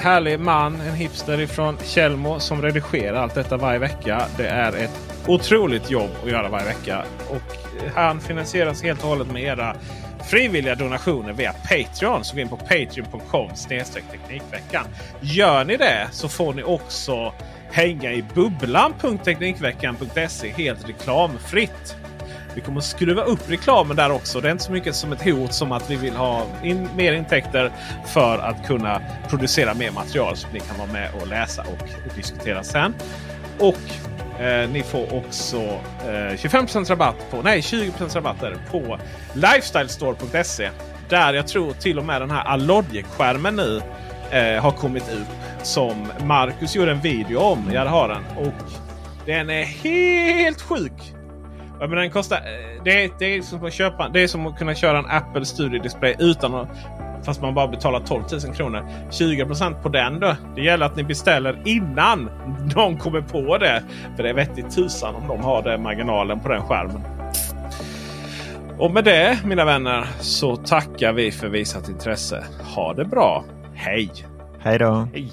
härlig man, en hipster ifrån Tjällmo som redigerar allt detta varje vecka. Det är ett otroligt jobb att göra varje vecka. Och han finansieras helt och hållet med era frivilliga donationer via Patreon. Så gå in på patreon.com teknikveckan. Gör ni det så får ni också hänga i bubblan.teknikveckan.se helt reklamfritt. Vi kommer att skruva upp reklamen där också. Det är inte så mycket som ett hot som att vi vill ha in mer intäkter för att kunna producera mer material som ni kan vara med och läsa och diskutera sen. Och eh, ni får också eh, 25% rabatt på, nej 20% rabatter på lifestylestore.se. Där jag tror till och med den här Allogic-skärmen nu eh, har kommit ut. Som Marcus gjorde en video om. Jag har den. Och den är helt sjuk. Jag menar, den kostar, eh, det, är, det, är som att köpa, det är som att kunna köra en Apple Studio Display utan att Fast man bara betalar 12 000 kronor. 20% på den då. Det gäller att ni beställer innan de kommer på det. För det är vettigt tusan om de har den marginalen på den skärmen. Och med det mina vänner så tackar vi för visat intresse. Ha det bra. Hej! Hej då. Hej!